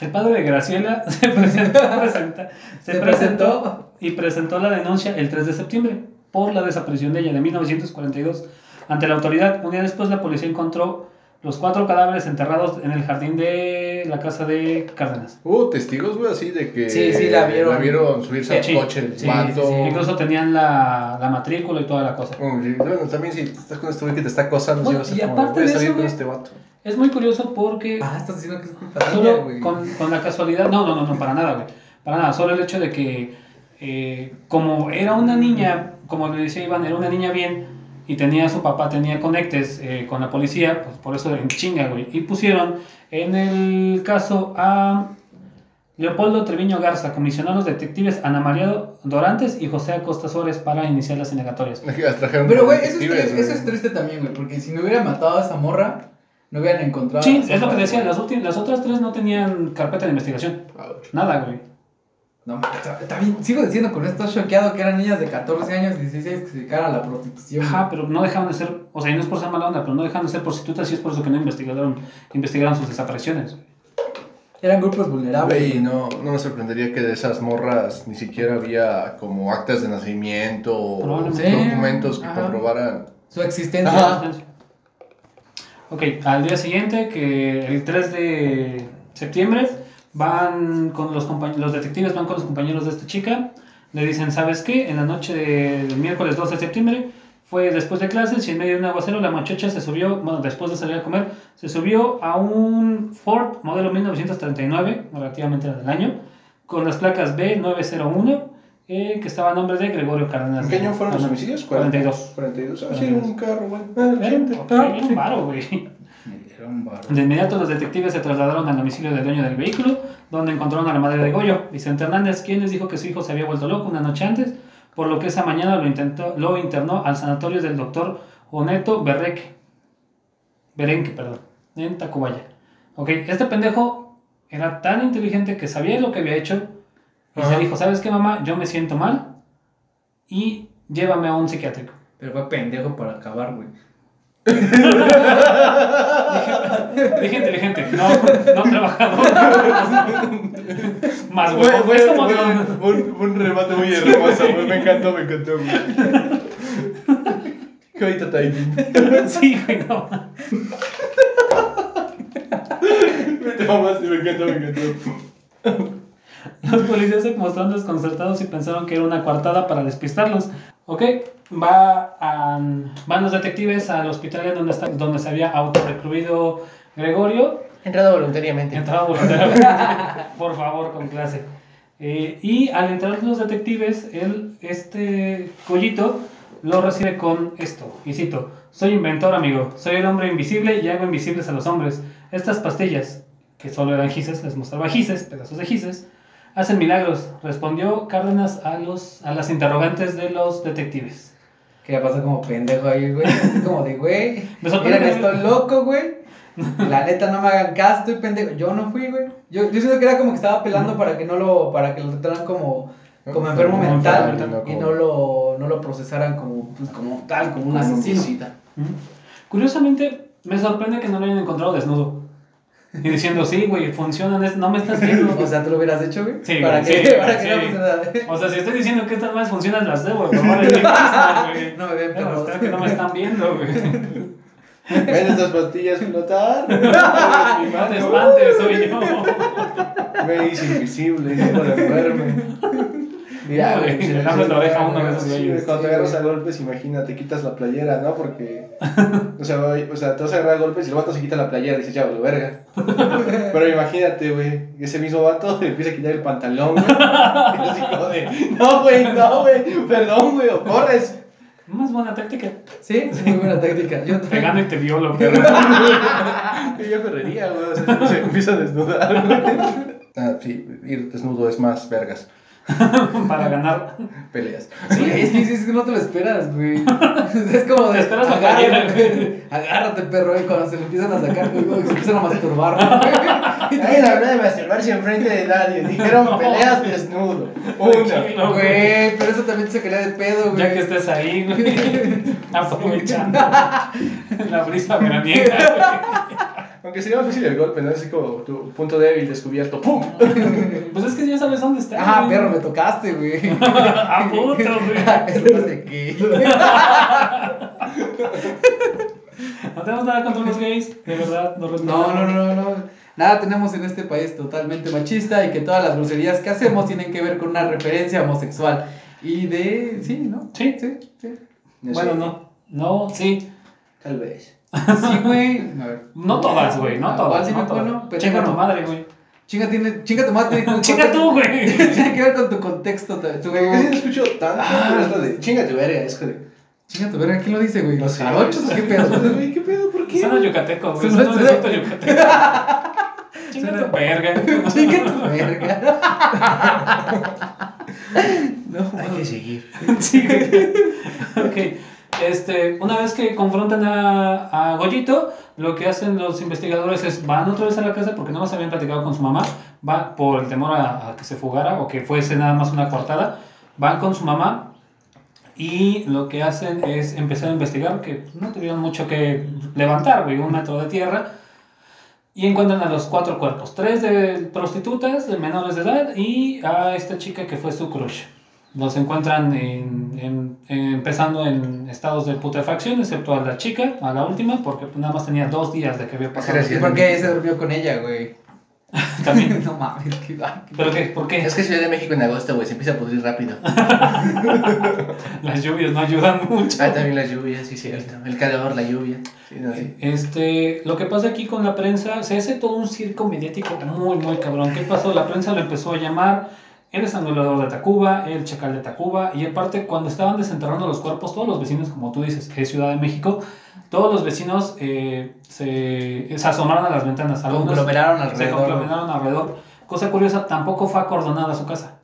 El padre de Graciela se presentó, presenta- se Se presentó presentó. y presentó la denuncia el 3 de septiembre por la desaparición de ella de 1942 ante la autoridad. Un día después la policía encontró los cuatro cadáveres enterrados en el jardín de la casa de Cárdenas. Hubo testigos, güey, así de que. Sí, sí, la vieron. La vieron subirse al Sí, coche, el sí, sí, sí. Incluso tenían la, la matrícula y toda la cosa. Sí, Bueno, también si estás con este güey que te está acosando, vas a y como, aparte voy a de salir eso, con este vato. Es muy curioso porque Ah, estás diciendo que es culpa solo güey. con, con la casualidad, no, no, no, no, para nada, güey. Para nada, solo el hecho de que eh, como era una niña, como le decía Iván, era una niña bien y tenía su papá, tenía conectes eh, con la policía, pues por eso en chinga, güey. Y pusieron en el caso a Leopoldo Treviño Garza, comisionado a los detectives Ana María Dorantes y José Acosta Suárez para iniciar las indagatorias. Pero, güey, eso, es triste- eso es triste también, güey. Porque si no hubiera matado a esa morra, no hubieran encontrado. Sí, es lo que decía, las, últimas, las otras tres no tenían carpeta de investigación. Ouch. Nada, güey. No, está, está bien. Sigo diciendo con esto choqueado que eran niñas de 14 años, 16 que se dedicaban a la prostitución. Ajá, pero no dejaban de ser, o sea, y no es por ser mala onda, pero no dejaban de ser prostitutas y es por eso que no investigaron, investigaron sus desapariciones. Eran grupos vulnerables. Güey, no, no me sorprendería que de esas morras ni siquiera había como actas de nacimiento o documentos que Ajá. comprobaran. Su existencia. Ajá. Ok, al día siguiente, que el 3 de septiembre, van con los los detectives van con los compañeros de esta chica, le dicen, ¿sabes qué? En la noche del miércoles 12 de septiembre, fue después de clases y en medio de un aguacero, la muchacha se subió, bueno, después de salir a comer, se subió a un Ford modelo 1939, relativamente del año, con las placas B901, eh, que estaba a nombre de Gregorio Cárdenas. ¿En qué año fueron los homicidios? 42. 42. Ah, sí, un carro, güey. Ah, güey. De inmediato los detectives se trasladaron al domicilio del dueño del vehículo, donde encontraron a la madre de Goyo, Vicente Hernández, quien les dijo que su hijo se había vuelto loco una noche antes, por lo que esa mañana lo, intentó, lo internó al sanatorio del doctor Oneto Berreque, Berenque, perdón, en Tacubaya. Ok, este pendejo era tan inteligente que sabía lo que había hecho y Ajá. se dijo, ¿sabes qué mamá? Yo me siento mal y llévame a un psiquiátrico. Pero fue pendejo para acabar, güey. Dije inteligente, no, no trabajador. Más Fue, huevo. fue- fue no- un, fue un remate muy hermoso, güey. Me encantó, me encantó, güey. Qué bonito timing. Sí, güey, no. Te mamaste, me encantó, me encantó. Los policías se mostraron desconcertados y pensaron que era una coartada para despistarlos. Ok, va a- van los detectives al hospital donde, está, donde se había autorrecluido Gregorio. Entrado voluntariamente. Entraba voluntariamente. Por favor, con clase. Eh, y al entrar los detectives, él, este collito lo recibe con esto. Y cito: Soy inventor, amigo. Soy el hombre invisible y hago invisibles a los hombres. Estas pastillas, que solo eran gises, les mostraba gises, pedazos de gises, hacen milagros. Respondió Cárdenas a, los, a las interrogantes de los detectives. Que ya pasa como pendejo ahí, güey. Como de, güey. Me sorprende Miren, estoy loco, güey. La neta, no me hagan caso, estoy pendejo. Yo no fui, güey. Yo, yo siento que era como que estaba pelando para que no lo, para que lo trataran como, como enfermo Como mental enfermo y no lo, no lo procesaran como, pues, como tal, como un asesino. Curiosamente, me sorprende que no lo hayan encontrado desnudo. Y diciendo, sí, güey, funcionan, no me estás viendo. O sea, ¿tú lo hubieras hecho, güey? Sí, para güey, sí, para sí. no funcionara. O sea, si estoy diciendo que estas más funcionan, las debo, güey. No me ven, Pero ustedes que no me están viendo, güey. ¿Ven estas pastillas flotar? Mi No mano. te espantes, soy yo. Me hice invisible, no le duerme. No, güey, le damos la oreja a uno de esos Sí, güeyes. Cuando te agarras a golpes, imagínate, quitas la playera, ¿no? Porque. O sea, güey, o sea, te vas a agarrar a golpes y el vato se quita la playera y dices, ya, güey, verga. Pero imagínate, güey, ese mismo vato le empieza a quitar el pantalón, güey. Y así como de, no, güey, no, güey, perdón, güey, o corres. Más buena táctica. Sí, es muy buena táctica. Yo Te gano y te violo, perro. Yo correría, güey, o sea, se empieza a desnudar, güey. Ah, sí, ir desnudo es más vergas. Para ganar. Peleas. Sí, es que, es que no te lo esperas, güey. Es como de. Te esperas agárrate, güey. Agárrate, perro, y cuando se le empiezan a sacar, güey, se empiezan a masturbar, güey. Ay, la verdad de masturbarse enfrente de nadie. Dijeron No. peleas desnudo. Una. Tranquilo, Güey, pero eso también se quería de pedo, güey. Ya que estés ahí, güey. Aprovechando la brisa veraniega, Aunque sería más fácil el golpe, ¿no? Así como tu punto débil descubierto. ¡Pum! Pues es que ya sabes dónde está. Ah, güey. perro, me tocaste, güey. A puto, güey. Esto no sé qué. No tenemos nada contra los gays, de verdad, no No, no, no, no. nada tenemos en este país totalmente machista y que todas las groserías que hacemos tienen que ver con una referencia homosexual. Y de. Sí, ¿no? Sí. Sí, sí. No Bueno, no. No, sí. Tal vez. Sí, güey. No todas, güey. No Ah, todas. No Chinga tu madre, güey. Chinga, tiene, chinga tu madre. Chinga tú, güey. Tiene que ver con tu contexto. tu- casi no escucho tanto, Ah. pero esto de chinga tu verga, es que. Chinga tu verga, ¿quién lo dice, güey? ¿Los jarochos o qué pedo? ¿qué pedo? ¿Por qué? Suena yucateco, güey. Soto yucateco. Chinga tu verga. Chinga tu verga. No, Hay que seguir. Sí, güey. Ok. Este, una vez que confrontan a, a Goyito, lo que hacen los investigadores es van otra vez a la casa porque no más habían platicado con su mamá, van por el temor a, que se fugara o que fuese nada más una cortada, van con su mamá y lo que hacen es empezar a investigar, que no tuvieron mucho que levantar, un metro de tierra, y encuentran a los cuatro cuerpos, tres de prostitutas de menores de edad y a esta chica que fue su crush. Los encuentran en- en- en- empezando en estados de putrefacción, excepto a la chica, a la última, porque pues, nada más tenía dos días de que había pasado. ¿Y por qué se durmió con ella, güey? También. No mames, qué- ¿Pero qué? ¿Por qué? Es que Ciudad de México en agosto, güey, se empieza a pudrir rápido. Las lluvias no ayudan mucho. Ah, también las lluvias, sí, cierto. El calor, la lluvia. Sí, no, sí. Este, lo que pasa aquí con la prensa, se hace todo un circo mediático muy, muy cabrón. ¿Qué pasó? La prensa lo empezó a llamar el estrangulador de Tacuba, el chacal de Tacuba, y aparte, cuando estaban desenterrando los cuerpos, todos los vecinos, como tú dices, es Ciudad de México, todos los vecinos eh, se, se asomaron a las ventanas. Algunos Conglomeraron se alrededor. conglomeraron alrededor. Cosa curiosa, tampoco fue acordonada su casa.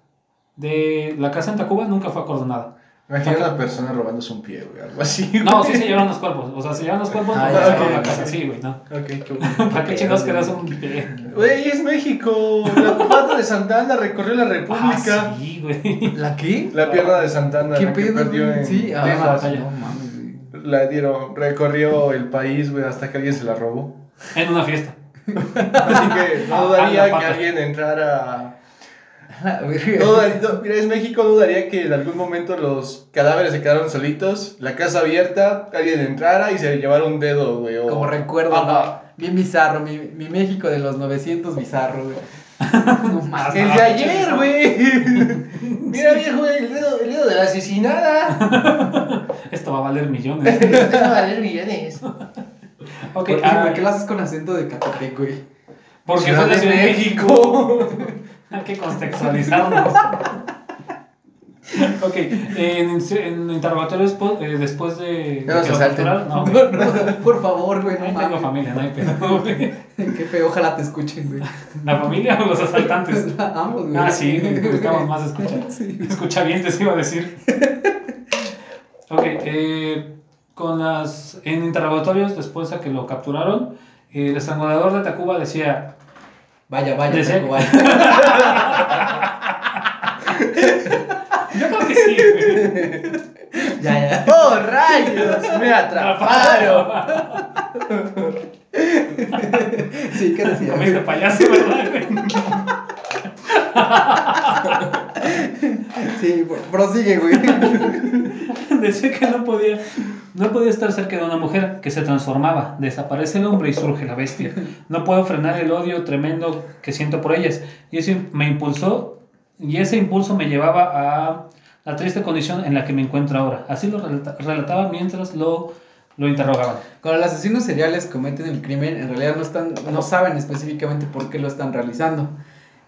De la casa en Tacuba nunca fue acordonada. Imagina una persona robándose un pie, güey, algo así. No, sí se llevaron los cuerpos. O sea, se llevaron los cuerpos, Ah, no ya, cerraron ok, la casa. Sí, güey, no. Ok, qué bueno. ¿Para qué chingados quedas un pie? Güey, es México. La pata de Santana recorrió la República. Ah, sí, güey. ¿La qué? La pierna de Santana, ¿Qué la que perdió en Sí, ah, Texas. batalla. no mames, güey. La dieron, recorrió el país, güey, hasta que alguien se la robó. En una fiesta. Así que no Ah, dudaría la que alguien entrara. No mira, es México, dudaría que en algún momento los cadáveres se quedaron solitos, la casa abierta, alguien entrara y se llevara un dedo, güey. o- Como recuerdo. Bien bizarro, mi, mi México de los 900 bizarro, güey. No mames. El de ayer, güey. Mira, viejo, güey, el dedo, el dedo de la asesinada. Esto va a valer millones. Esto va a valer millones. Ok, ¿Por qué, ah, por qué lo haces con acento de Catepec, güey? porque fue de México. México. Hay que contextualizarnos. ok, en, en interrogatorios eh, después de. Ya de capturaron, No, No, güey. no, por favor, güey, no Ahí tengo familia, no hay pedo, güey. Qué feo, ojalá te escuchen, güey. ¿La familia o los asaltantes? Ambos, güey. Ah, sí, buscamos más escucha. Sí. Escucha bien, te iba a decir. Ok, eh, con las. En interrogatorios, después a que lo capturaron, el estrangulador de Tacuba decía. Vaya, vaya, Desea- Taco, vaya. Yo creo que sí, güey. Ya, ya. ¡Oh, rayos! ¡Me atraparon! Sí, ¿qué decía? Comiste payaso, ¿verdad, güey? Sí, pro- prosigue, güey. Decía que no podía, no podía estar cerca de una mujer que se transformaba. Desaparece el hombre y surge la bestia. No puedo frenar el odio tremendo que siento por ellas. Y eso me impulsó, y ese impulso me llevaba a la triste condición en la que me encuentro ahora. Así lo relata- relataba mientras lo, lo interrogaban. Cuando los asesinos seriales cometen el crimen, en realidad no están, no saben específicamente por qué lo están realizando.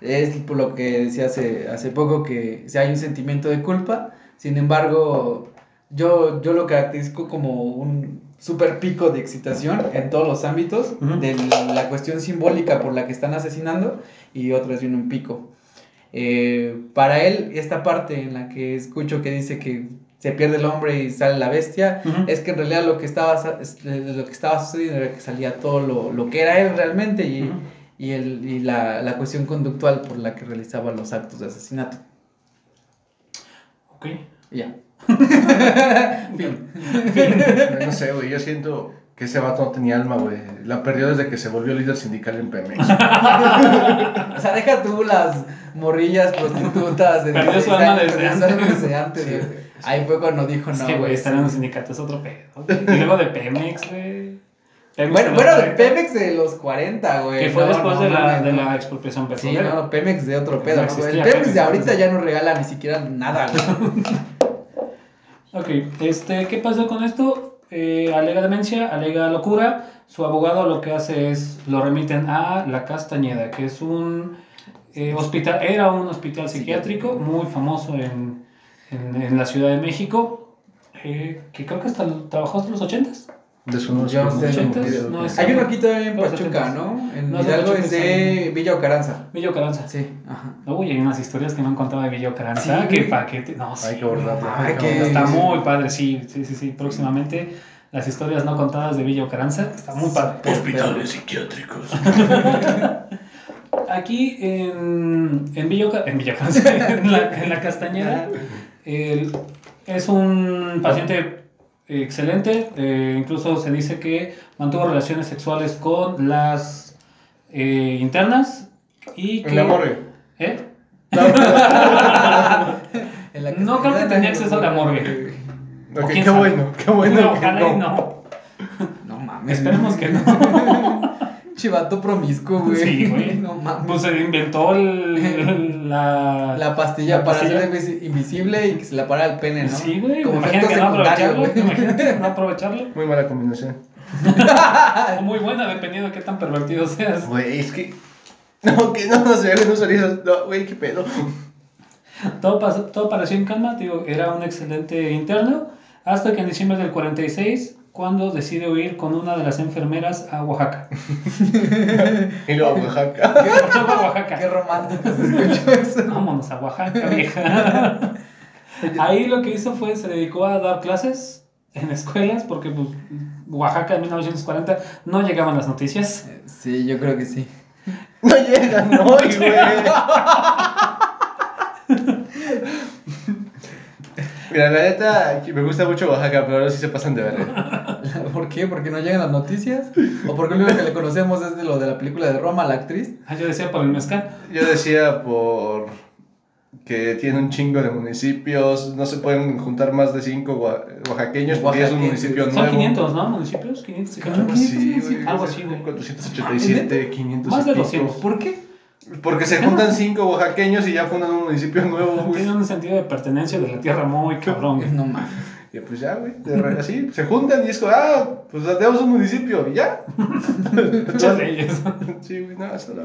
Es por lo que decía hace, hace poco que si hay un sentimiento de culpa, sin embargo, yo, yo lo caracterizo como un super pico de excitación en todos los ámbitos, de la cuestión simbólica por la que están asesinando y otra es bien un pico. Eh, para él, esta parte en la que escucho que dice que se pierde el hombre y sale la bestia, es que en realidad lo que estaba, lo que estaba sucediendo era que salía todo lo, lo que era él realmente y. y, el, y la, la cuestión conductual por la que realizaba los actos de asesinato. Ok. Ya. Fin. No sé, güey, yo siento que ese vato no tenía alma, güey. La perdió desde que se volvió líder sindical en Pemex. O sea, deja tú las morrillas prostitutas. de Perdió su 16 alma desde antes. desde antes, Sí, güey. sí. Ahí fue cuando dijo, Es no, que, güey, güey. estar en un sindicato es otro pedo. Y luego de Pemex, güey. Pemex Bueno, de los bueno, de 40, Pemex de los 40, güey. Que fue No, después no, de, la, de la expropiación Sí, petrolera. no, Pemex de otro pedo. El Pemex de ahorita ya no regala ni siquiera nada, güey. Ok, este, ¿qué pasó con esto? Eh, alega demencia, alega locura. Su abogado lo que hace es lo remiten a La Castañeda, que es un eh, hospital, era un hospital psiquiátrico muy famoso en, en, en la Ciudad de México, eh, que creo que hasta trabajó hasta los 80s. De su no Hay uno aquí todavía en Pachuca. ¿no? En No, es de Hidalgo es de Villa Ocaranza. Villa Caranza. Sí, ajá. Uy, hay unas historias que me han contado de Villa Caranza. Sí, que paquete. No, sí. Ay, que que- abordarlo. Está muy padre, sí, sí, sí, sí. Próximamente las historias no contadas de Villa Caranza. Está muy padre. Hospitales psiquiátricos. Aquí en, en Villa en Villa Caranza, en la, en la Castañeda, el- es un paciente excelente. eh, incluso se dice que mantuvo relaciones sexuales con las eh, internas y que... En la morgue. ¿Eh? En la No creo que tenía acceso a la morgue. Ok, ¿O quién qué sabe? bueno, qué bueno. No, que ojalá y no. No mames. Esperemos que no. Chivato promiscuo, güey. Sí, güey. No mames. Pues se inventó el, la... La pastilla La para invisi- invisible y que se le para el pene, ¿no? Sí, güey. Como Imagínate efecto que no aprovecharlo. güey. Imagínate no aprovecharlo. Muy mala combinación. O muy buena, dependiendo de qué tan pervertido seas. Güey, es que. No, que no, no sé, no salía. No, güey, qué pedo. Todo, pasó, todo pareció en calma. Digo, era un excelente interno. Hasta que en diciembre del 46, cuando decide huir con una de las enfermeras a Oaxaca. Y luego a Oaxaca. ¿Qué? a Qué Oaxaca. romántico se escuchó eso. Vámonos a Oaxaca, vieja. Ahí lo que hizo fue, se dedicó a dar clases en escuelas, porque pues, Oaxaca en 1940 no llegaban las noticias. Sí, yo creo que sí. No llegan hoy, güey. Mira, la neta, me gusta mucho Oaxaca, pero ahora sí se pasan de verga. ¿Por qué? ¿Porque no llegan las noticias? ¿O porque lo único que le conocemos es de lo de la película de Roma, la actriz? Ah, yo decía por el mezcal. Yo decía por que tiene un chingo de municipios, no se pueden juntar más de cinco oa- oaxaqueños porque es un municipio Son nuevo. 500, ¿no? Municipios, 500 y Creo cacho. Algo así, güey. Algo así, güey. 487, 500 Más y de pico. 200. ¿Por qué? Porque se juntan cinco oaxaqueños y ya fundan un municipio nuevo, güey. Tiene un sentido de pertenencia de la tierra muy cabrón. güey. No mames. Y pues ya, güey, de re- así, se juntan y es como, ah, pues tenemos un municipio y ya. Muchas leyes. Sí, güey, no, eso no.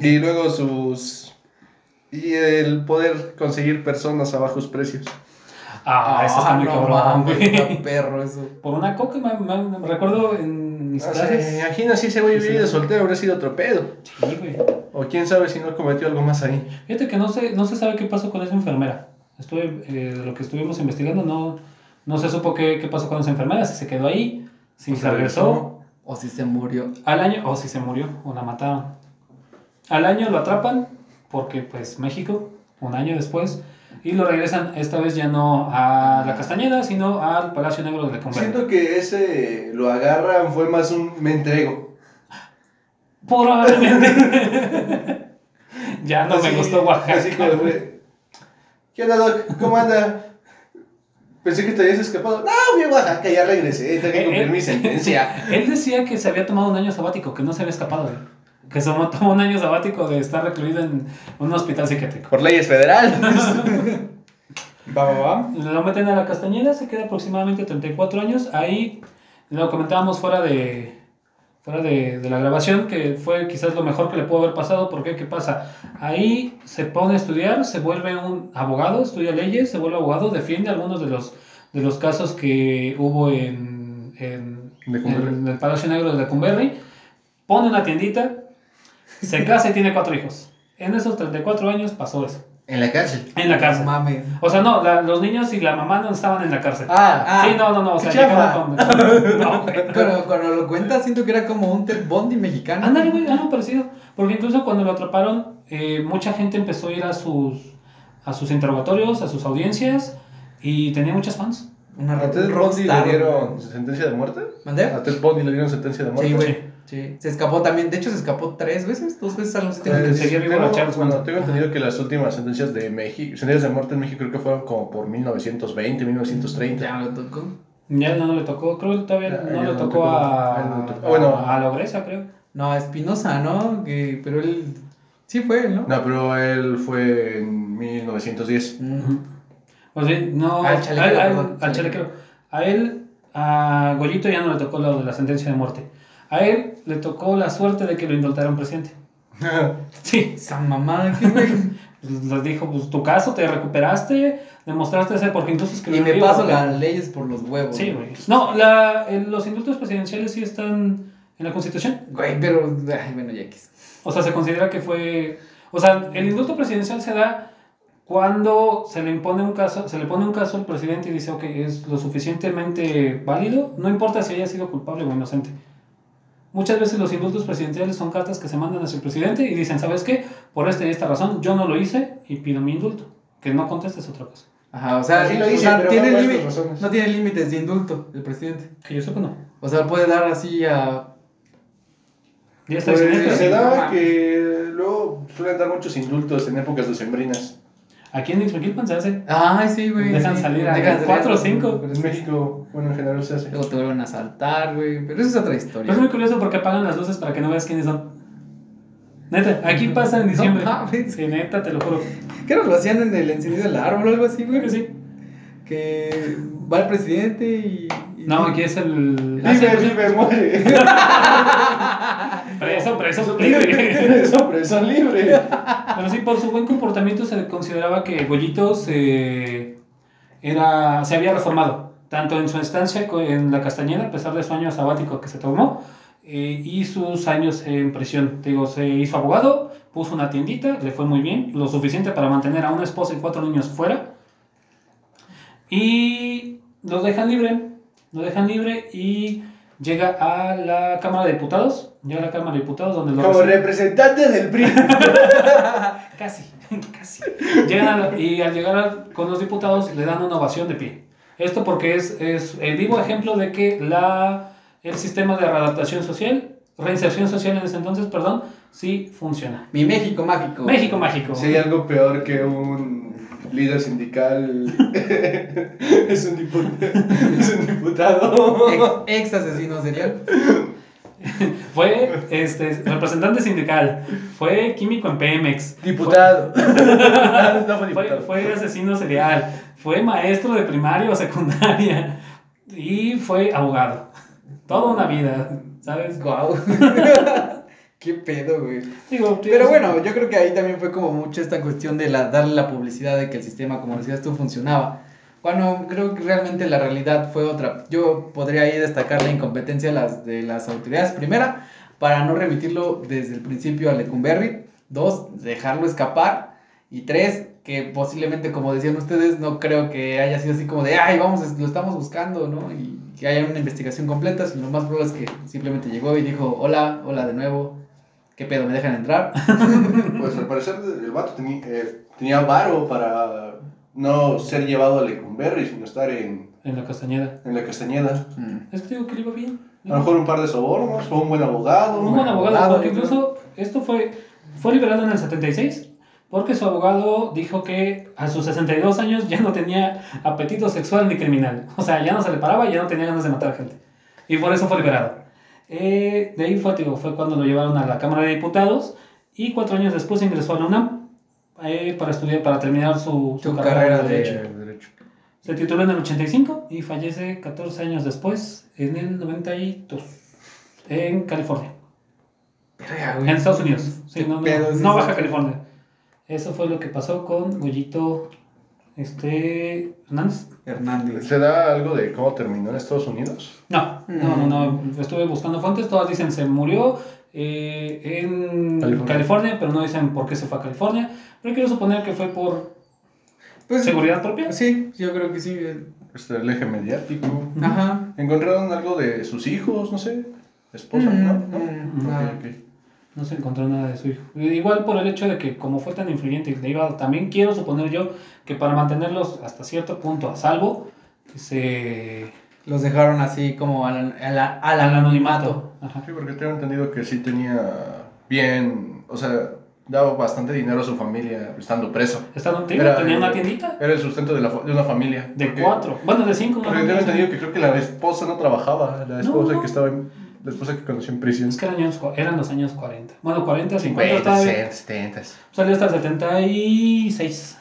Y luego sus... Y el poder conseguir personas a bajos precios. Ah, eso está muy no cabrón, güey. perro eso. Por una coca, me, me- me recuerdo en mis sea, clases. imagina si ese güey de sí. soltero, habría sido otro pedo. Sí, güey. O quién sabe si no cometió algo más ahí. Fíjate que no se, no se sabe qué pasó con esa enfermera. Estuve, eh, de lo que estuvimos investigando, no, no se supo qué, qué pasó con esa enfermera, si se quedó ahí, si Pues se regresó. O si se murió. Al año, o si se murió, o la mataron. Al año lo atrapan, porque pues México, un año después, y lo regresan esta vez ya no a la Castañeda, sino al Palacio Negro de Lecumberri. Siento que ese lo agarran, fue más un me entrego. Probablemente. ya no Así- me gustó Oaxaca. Así como, güey. ¿Qué onda, Doc? ¿Cómo anda? Pensé que te habías escapado. No, fui a Oaxaca, ya regresé, tengo que Eh, cumplir eh, mi sentencia. Él decía que se había tomado un año sabático, que no se había escapado. Que se tomó un año sabático de estar recluido en un hospital psiquiátrico. Por leyes federales. va, va, va. Lo meten a la Castañeda, se queda aproximadamente 34 años. Ahí lo comentábamos fuera de fuera de, de la grabación, que fue quizás lo mejor que le pudo haber pasado. porque ¿Qué pasa? Ahí se pone a estudiar, se vuelve un abogado, estudia leyes, se vuelve abogado, defiende algunos de los, de los casos que hubo en, en, el Palacio Negro de Lecumberri. Pone una tiendita, se casa y tiene cuatro hijos. En esos 34 años pasó eso. En la cárcel. En la No cárcel. mames. O sea, no, la- los niños y la mamá no estaban en la cárcel. Ah, Ah, sí, no, no, no, o sea, llegaron con... No, güey. Cuando, cuando lo cuentas, siento que era como un Ted Bundy mexicano. Ándale, güey, algo parecido. Porque incluso cuando lo atraparon, eh, mucha gente empezó a ir a sus, a sus interrogatorios, a sus audiencias, y tenía muchas fans. Una ¿A Ted rockstar, le dieron sentencia de muerte? ¿Mandé? ¿A Ted Bundy le dieron sentencia de muerte? Sí, güey. Sí. Se escapó también. De hecho, se escapó tres veces. Dos veces algo así. tengo Eh, que- seguía vivo tengo, a Charles bueno, Manson. tengo entendido que las últimas sentencias de México, sentencias de muerte en México creo que fueron como por 1920, 1930. Ya lo tocó. Ya no le tocó, creo que todavía Ya, no ya le no tocó tocó. a, Ya no tocó. a- Bueno. a la Ogresa, creo. No, Espinosa, ¿no? Que, pero él. Sí fue él, ¿no? No, pero él fue en 1910. Mm. Pues sí, no, Al a chalequero, él- a él- perdón, al chalequero. A él, a Goyito ya no le tocó lo de la sentencia de muerte. A él le tocó la suerte de que lo indultaron presidente. Sí, Esa mamada, ¿qué güey? pues, les dijo, pues tu caso, te recuperaste, demostraste ser, porque incluso y escribió me un libro, paso las leyes por los huevos. Sí, güey. No, la, el- los indultos presidenciales sí están en la Constitución. Güey, pero. Ay, bueno, ya que. O sea, se considera que fue. O sea, el indulto presidencial se da cuando se le impone un caso, se le pone un caso al presidente y dice, ok, es lo suficientemente válido, no importa si haya sido culpable o inocente. Muchas veces los indultos presidenciales son cartas que se mandan hacia el presidente y dicen, ¿sabes qué? Por esta y esta razón, yo no lo hice y pido mi indulto. Que no contestes otra cosa. Ajá, o sea, Sí lo o hice, sea, pero tiene no límite- tiene límites de indulto el presidente. Que yo sepa no. O sea, puede dar así a. Ya está Pues, se da que luego suelen dar muchos indultos en épocas decembrinas. Aquí en Ixmiquilpan se hace. Ay, sí, güey. Dejan sí. salir a Dejan salir cuatro o a- cinco. En México, bueno, en general se hace. Luego te vuelven a saltar, güey. Pero eso es otra historia. Es muy curioso porque apagan las luces para que no veas quiénes son. Neta, aquí pasa en diciembre. No mames. Sí, neta, te lo juro. ¿Qué no lo hacían en el encendido del árbol o algo así, güey? Sí. Que va el presidente y. y- No, aquí es el. Vive, vive, muere. Preso, preso, libre. Eso, preso libre. Pero sí, por su buen comportamiento se consideraba que Goyito se, era, se había reformado, tanto en su estancia en la Castañeda, a pesar de su año sabático que se tomó, eh, y sus años en prisión. Te digo, se hizo abogado, puso una tiendita, le fue muy bien, lo suficiente para mantener a una esposa y cuatro niños fuera. Y lo dejan libre, lo dejan libre y llega a la Cámara de Diputados, llega a la Cámara de Diputados donde lo Como recibe- representante del PRI. Casi, casi. Llegan a y al llegar a- con los diputados le dan una ovación de pie. Esto porque es, es el vivo ejemplo de que la, el sistema de readaptación social, reinserción social en ese entonces, perdón, sí funciona. Mi México mágico. México mágico. Si hay algo peor que un líder sindical, es un diputado. Es un diputado. Ex, ex asesino serial. Fue este, representante sindical, fue químico en Pemex, Diputado. no fue fue, diputado. fue asesino serial, fue maestro de primaria o secundaria y fue abogado. Toda una vida, ¿sabes? Guau. Qué pedo, güey. Digo, Pero bueno, yo creo que ahí también fue como mucho esta cuestión de la, darle la publicidad de que el sistema, como decías tú, funcionaba. Cuando creo que realmente la realidad fue otra. Yo podría ahí destacar la incompetencia de las, de las autoridades. Primera, para no remitirlo desde el principio a Lecumberri. Dos, dejarlo escapar. Y tres, que posiblemente, como decían ustedes, no creo que haya sido así como de, ay, vamos, lo estamos buscando, ¿no? Y que haya una investigación completa, sino lo más probable es que simplemente llegó y dijo, hola, hola de nuevo, ¿qué pedo? ¿Me dejan entrar? Pues al parecer el vato tenía, eh, tenía varo para no ser llevado a Lecumberri, sino estar en, En la Castañeda. en la Castañeda. Mm. Es que digo que le iba bien. A lo mejor un par de sobornos, fue un buen abogado. Un buen abogado, abogado, porque incluso esto fue, fue liberado en el 76, porque su abogado dijo que a sus 62 años ya no tenía apetito sexual ni criminal. O sea, ya no se le paraba y ya no tenía ganas de matar gente. Y por eso fue liberado. Eh, de ahí fue, te digo, fue cuando lo llevaron a la Cámara de Diputados y cuatro años después ingresó a la UNAM eh, para estudiar, para terminar su, Su carrera de Derecho. Se tituló en el 85 y fallece 14 años después, en el 92, en California. En Estados Unidos. Sí, ¿Qué no, no? Baja California. Eso fue lo que pasó con Goyito este, Hernández. Hernández. ¿Se da algo de cómo terminó en Estados Unidos? No, no, no, no. Estuve buscando fuentes. Todas dicen se murió eh, en California. California. pero no dicen por qué se fue a California. Pero quiero suponer que fue por Pues, seguridad propia. Sí, yo creo que sí. Este, el eje mediático. Ajá. ¿Encontraron algo de sus hijos? No sé. ¿Esposa? Mm, ¿No? ¿No? mm, Ok, nada. ok. No se encontró nada de su hijo. Igual por el hecho de que como fue tan influyente, le iba- también quiero suponer yo que para mantenerlos hasta cierto punto a salvo, que se... Los dejaron así como al, al, al al anonimato. Ajá. Sí, porque tengo entendido que sí tenía bien, o sea, daba bastante dinero a su familia estando preso. Tío, Era, tenía una tiendita Era el sustento de, la, fa- de una familia. de Porque- cuatro, bueno, de cinco. Porque ¿no? tengo entendido que creo que la esposa no trabajaba, la esposa No. que estaba en, la esposa que conoció en prisión. Es que eran, años, eran los años 40. Bueno, 40, 50 estaba bien. 70. Salió hasta el 76,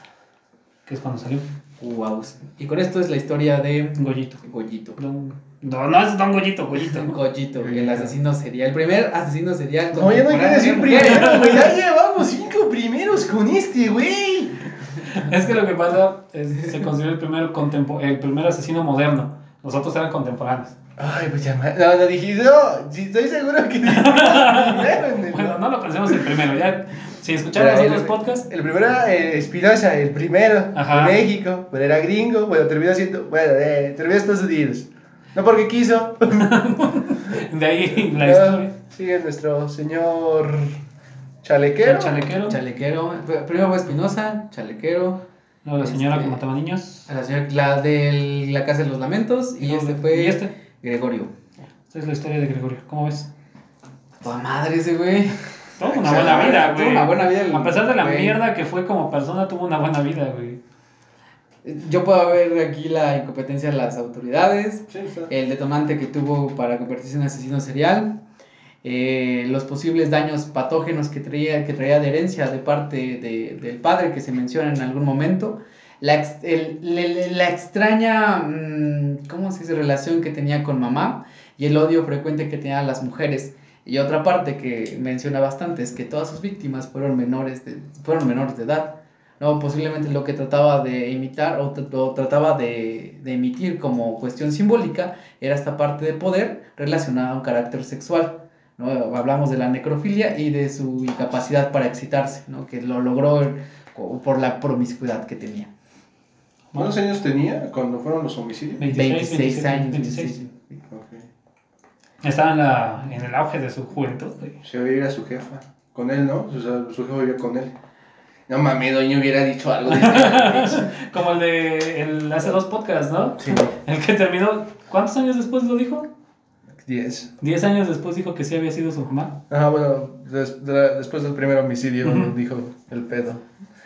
que es cuando salió Wow. Y con esto es la historia de Goyito. Goyito. Don, no, no es Don Goyito, Goyito. Goyito, el asesino serial. El primer asesino serial. No, ya no hay que decir primero, güey. Ya llevamos cinco primeros con este, güey. Es que lo que pasa es se considera el primer, el primer asesino moderno. Los otros eran contemporáneos. Ay, pues ya. ma- No, no dijiste, no. Sí, estoy seguro que dijiste primero en el- Bueno, no lo pensemos el primero. Ya, si escucharon los otros el- podcasts, El primero era eh, Espinosa, el primero Ajá. de México, pero era gringo, bueno, terminó siendo, bueno, eh, terminó en Estados Unidos. No porque quiso. de ahí la historia. Sigue nuestro señor chalequero. El chalequero. Chalequero. Primero fue Espinosa, Chalequero. Luego la señora Este- que mataba niños. La, señora, la de la Casa de los Lamentos. Y este fue ¿Y este? Gregorio. Esta es la historia de Gregorio. ¿Cómo ves? Toda madre ese güey. Tuvo una buena vida, Tuvo güey. una buena vida el A pesar de la güey. mierda que fue como persona, tuvo una buena vida, güey. Yo puedo ver aquí la incompetencia de las autoridades. Sí, está. el detonante que tuvo para convertirse en asesino serial, eh, los posibles daños patógenos que traía, que traía de herencia de parte de- del padre que se menciona en algún momento, la, el- le- la extraña, mm, ¿cómo se dice?, relación que tenía con mamá y el odio frecuente que tenía a las mujeres. Y otra parte que menciona bastante es que todas sus víctimas fueron menores de, fueron menores de edad. No, posiblemente lo que trataba de imitar o, o trataba de, de emitir como cuestión simbólica era esta parte de poder relacionada a un carácter sexual. ¿no? Hablamos de la necrofilia y de su incapacidad para excitarse, ¿no? que lo logró por la promiscuidad que tenía. ¿Cuántos años tenía cuando fueron los homicidios? 26, 26 27, años. 26. 26. Ok. Estaba en, la, en el auge de su juventud, güey. Se iba a ir a su jefa. Con él, ¿no? O sea, su jefa vivía con él. No mames, doña hubiera dicho algo Como el de el, hace dos podcasts, ¿no? Sí, El que terminó. ¿Cuántos años después lo dijo? 10. Diez años después dijo que sí había sido su mamá. Ajá, bueno, des- de- después del primer homicidio dijo el pedo.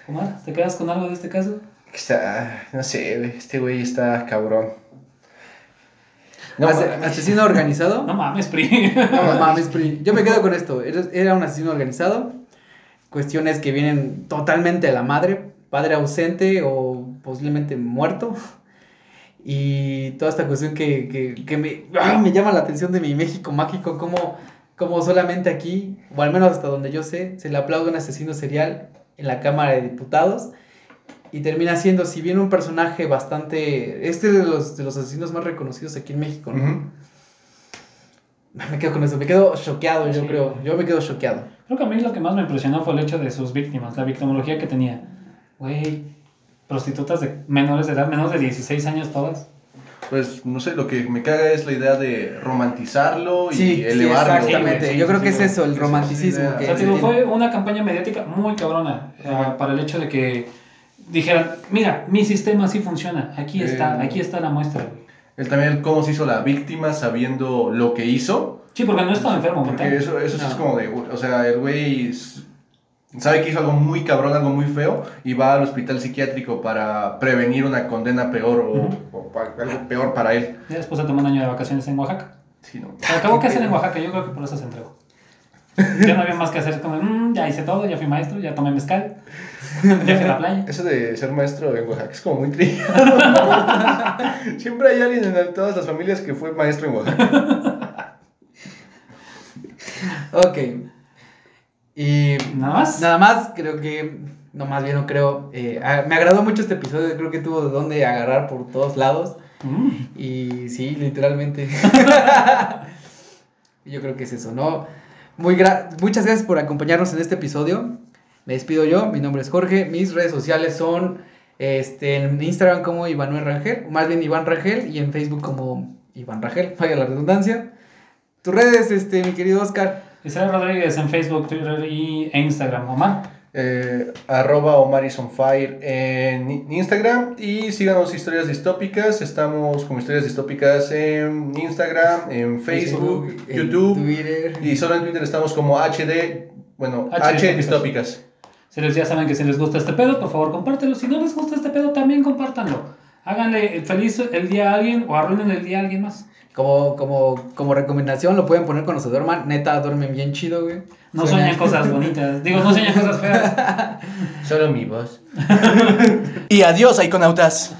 Omar, ¿te quedas con algo de este caso? Está, no sé, este güey está cabrón. No, Ase- mames. asesino organizado. No mames, Pri. No mames, Pri. Yo me quedo con esto. Era, un asesino organizado. Cuestiones que vienen totalmente de la madre. Padre ausente o posiblemente muerto. Y toda esta cuestión que, que, que me, ¡ah! me llama la atención de mi México mágico. Como, como solamente aquí, o al menos hasta donde yo sé, se le aplaude a un asesino serial en la Cámara de Diputados. Y termina siendo, si bien un personaje bastante. Este de los, de los asesinos más reconocidos aquí en México, ¿no? Ujú. Me quedo con eso, me quedo choqueado, yo Sí. creo. Yo me quedo choqueado. Creo que a mí lo que más me impresionó fue el hecho de sus víctimas, la victimología que tenía. Güey, prostitutas de menores de edad, menos de 16 años todas. Pues no sé, lo que me caga es la idea de romantizarlo y Sí, sí, elevarlo. exactamente. güey. Yo creo que es sí, eso, el romanticismo idea. O que- sea, se fue una campaña mediática muy cabrona Ajá. para el hecho de que dijeran, mira, mi sistema sí funciona, aquí está, Eh. aquí está la muestra. Él también, cómo se hizo la víctima sabiendo lo que hizo. Sí, porque no estaba enfermo Porque mental. eso, eso sí No. es como de, o sea, el güey sabe que hizo algo muy cabrón, algo muy feo, y va al hospital psiquiátrico para prevenir una condena peor o, algo peor para él. Ya después se tomó un año de vacaciones en Oaxaca. Sí, no. Pero acabó que hacer en Oaxaca, yo creo que por eso se entregó. Ya no había más que hacer, como, "Mm, ya hice todo, ya fui maestro, ya tomé mezcal, ya fui a la playa. Eso de ser maestro en Oaxaca es como muy trillado. Siempre hay alguien en todas las familias que fue maestro en Oaxaca. Ok. Y Nada más. nada más, creo que. No, más bien no creo. eh, me agradó mucho este episodio, creo que tuvo de dónde agarrar por todos lados. Mm. Y sí, literalmente. yo creo que es eso, ¿no? Muy gra- muchas gracias por acompañarnos en este episodio. Me despido yo, mi nombre es Jorge. Mis redes sociales son este, en Instagram como Iván Rangel, más bien Iván Rangel, y en Facebook como Iván Rangel, vaya la redundancia. Tus redes, este, mi querido Oscar. Isabel Rodríguez en Facebook, Twitter y, e Instagram. Omar. Eh, arroba Omar is on fire en Instagram y síganos historias distópicas. Estamos con historias distópicas en Instagram, en Facebook, YouTube Twitter. y solo en Twitter estamos como HD, bueno, H H, distópicas. Si les, ya saben que si les gusta este pedo, por favor compártelo. Si no les gusta este pedo, también compártanlo. Háganle feliz el día a alguien o arruinen el día a alguien más. Como, como, como recomendación, lo pueden poner cuando se duerman. Neta, duermen bien chido, güey. No sueñan cosas bonitas. Digo, no sueñan cosas feas. Solo mi voz. Y adiós, iconautas.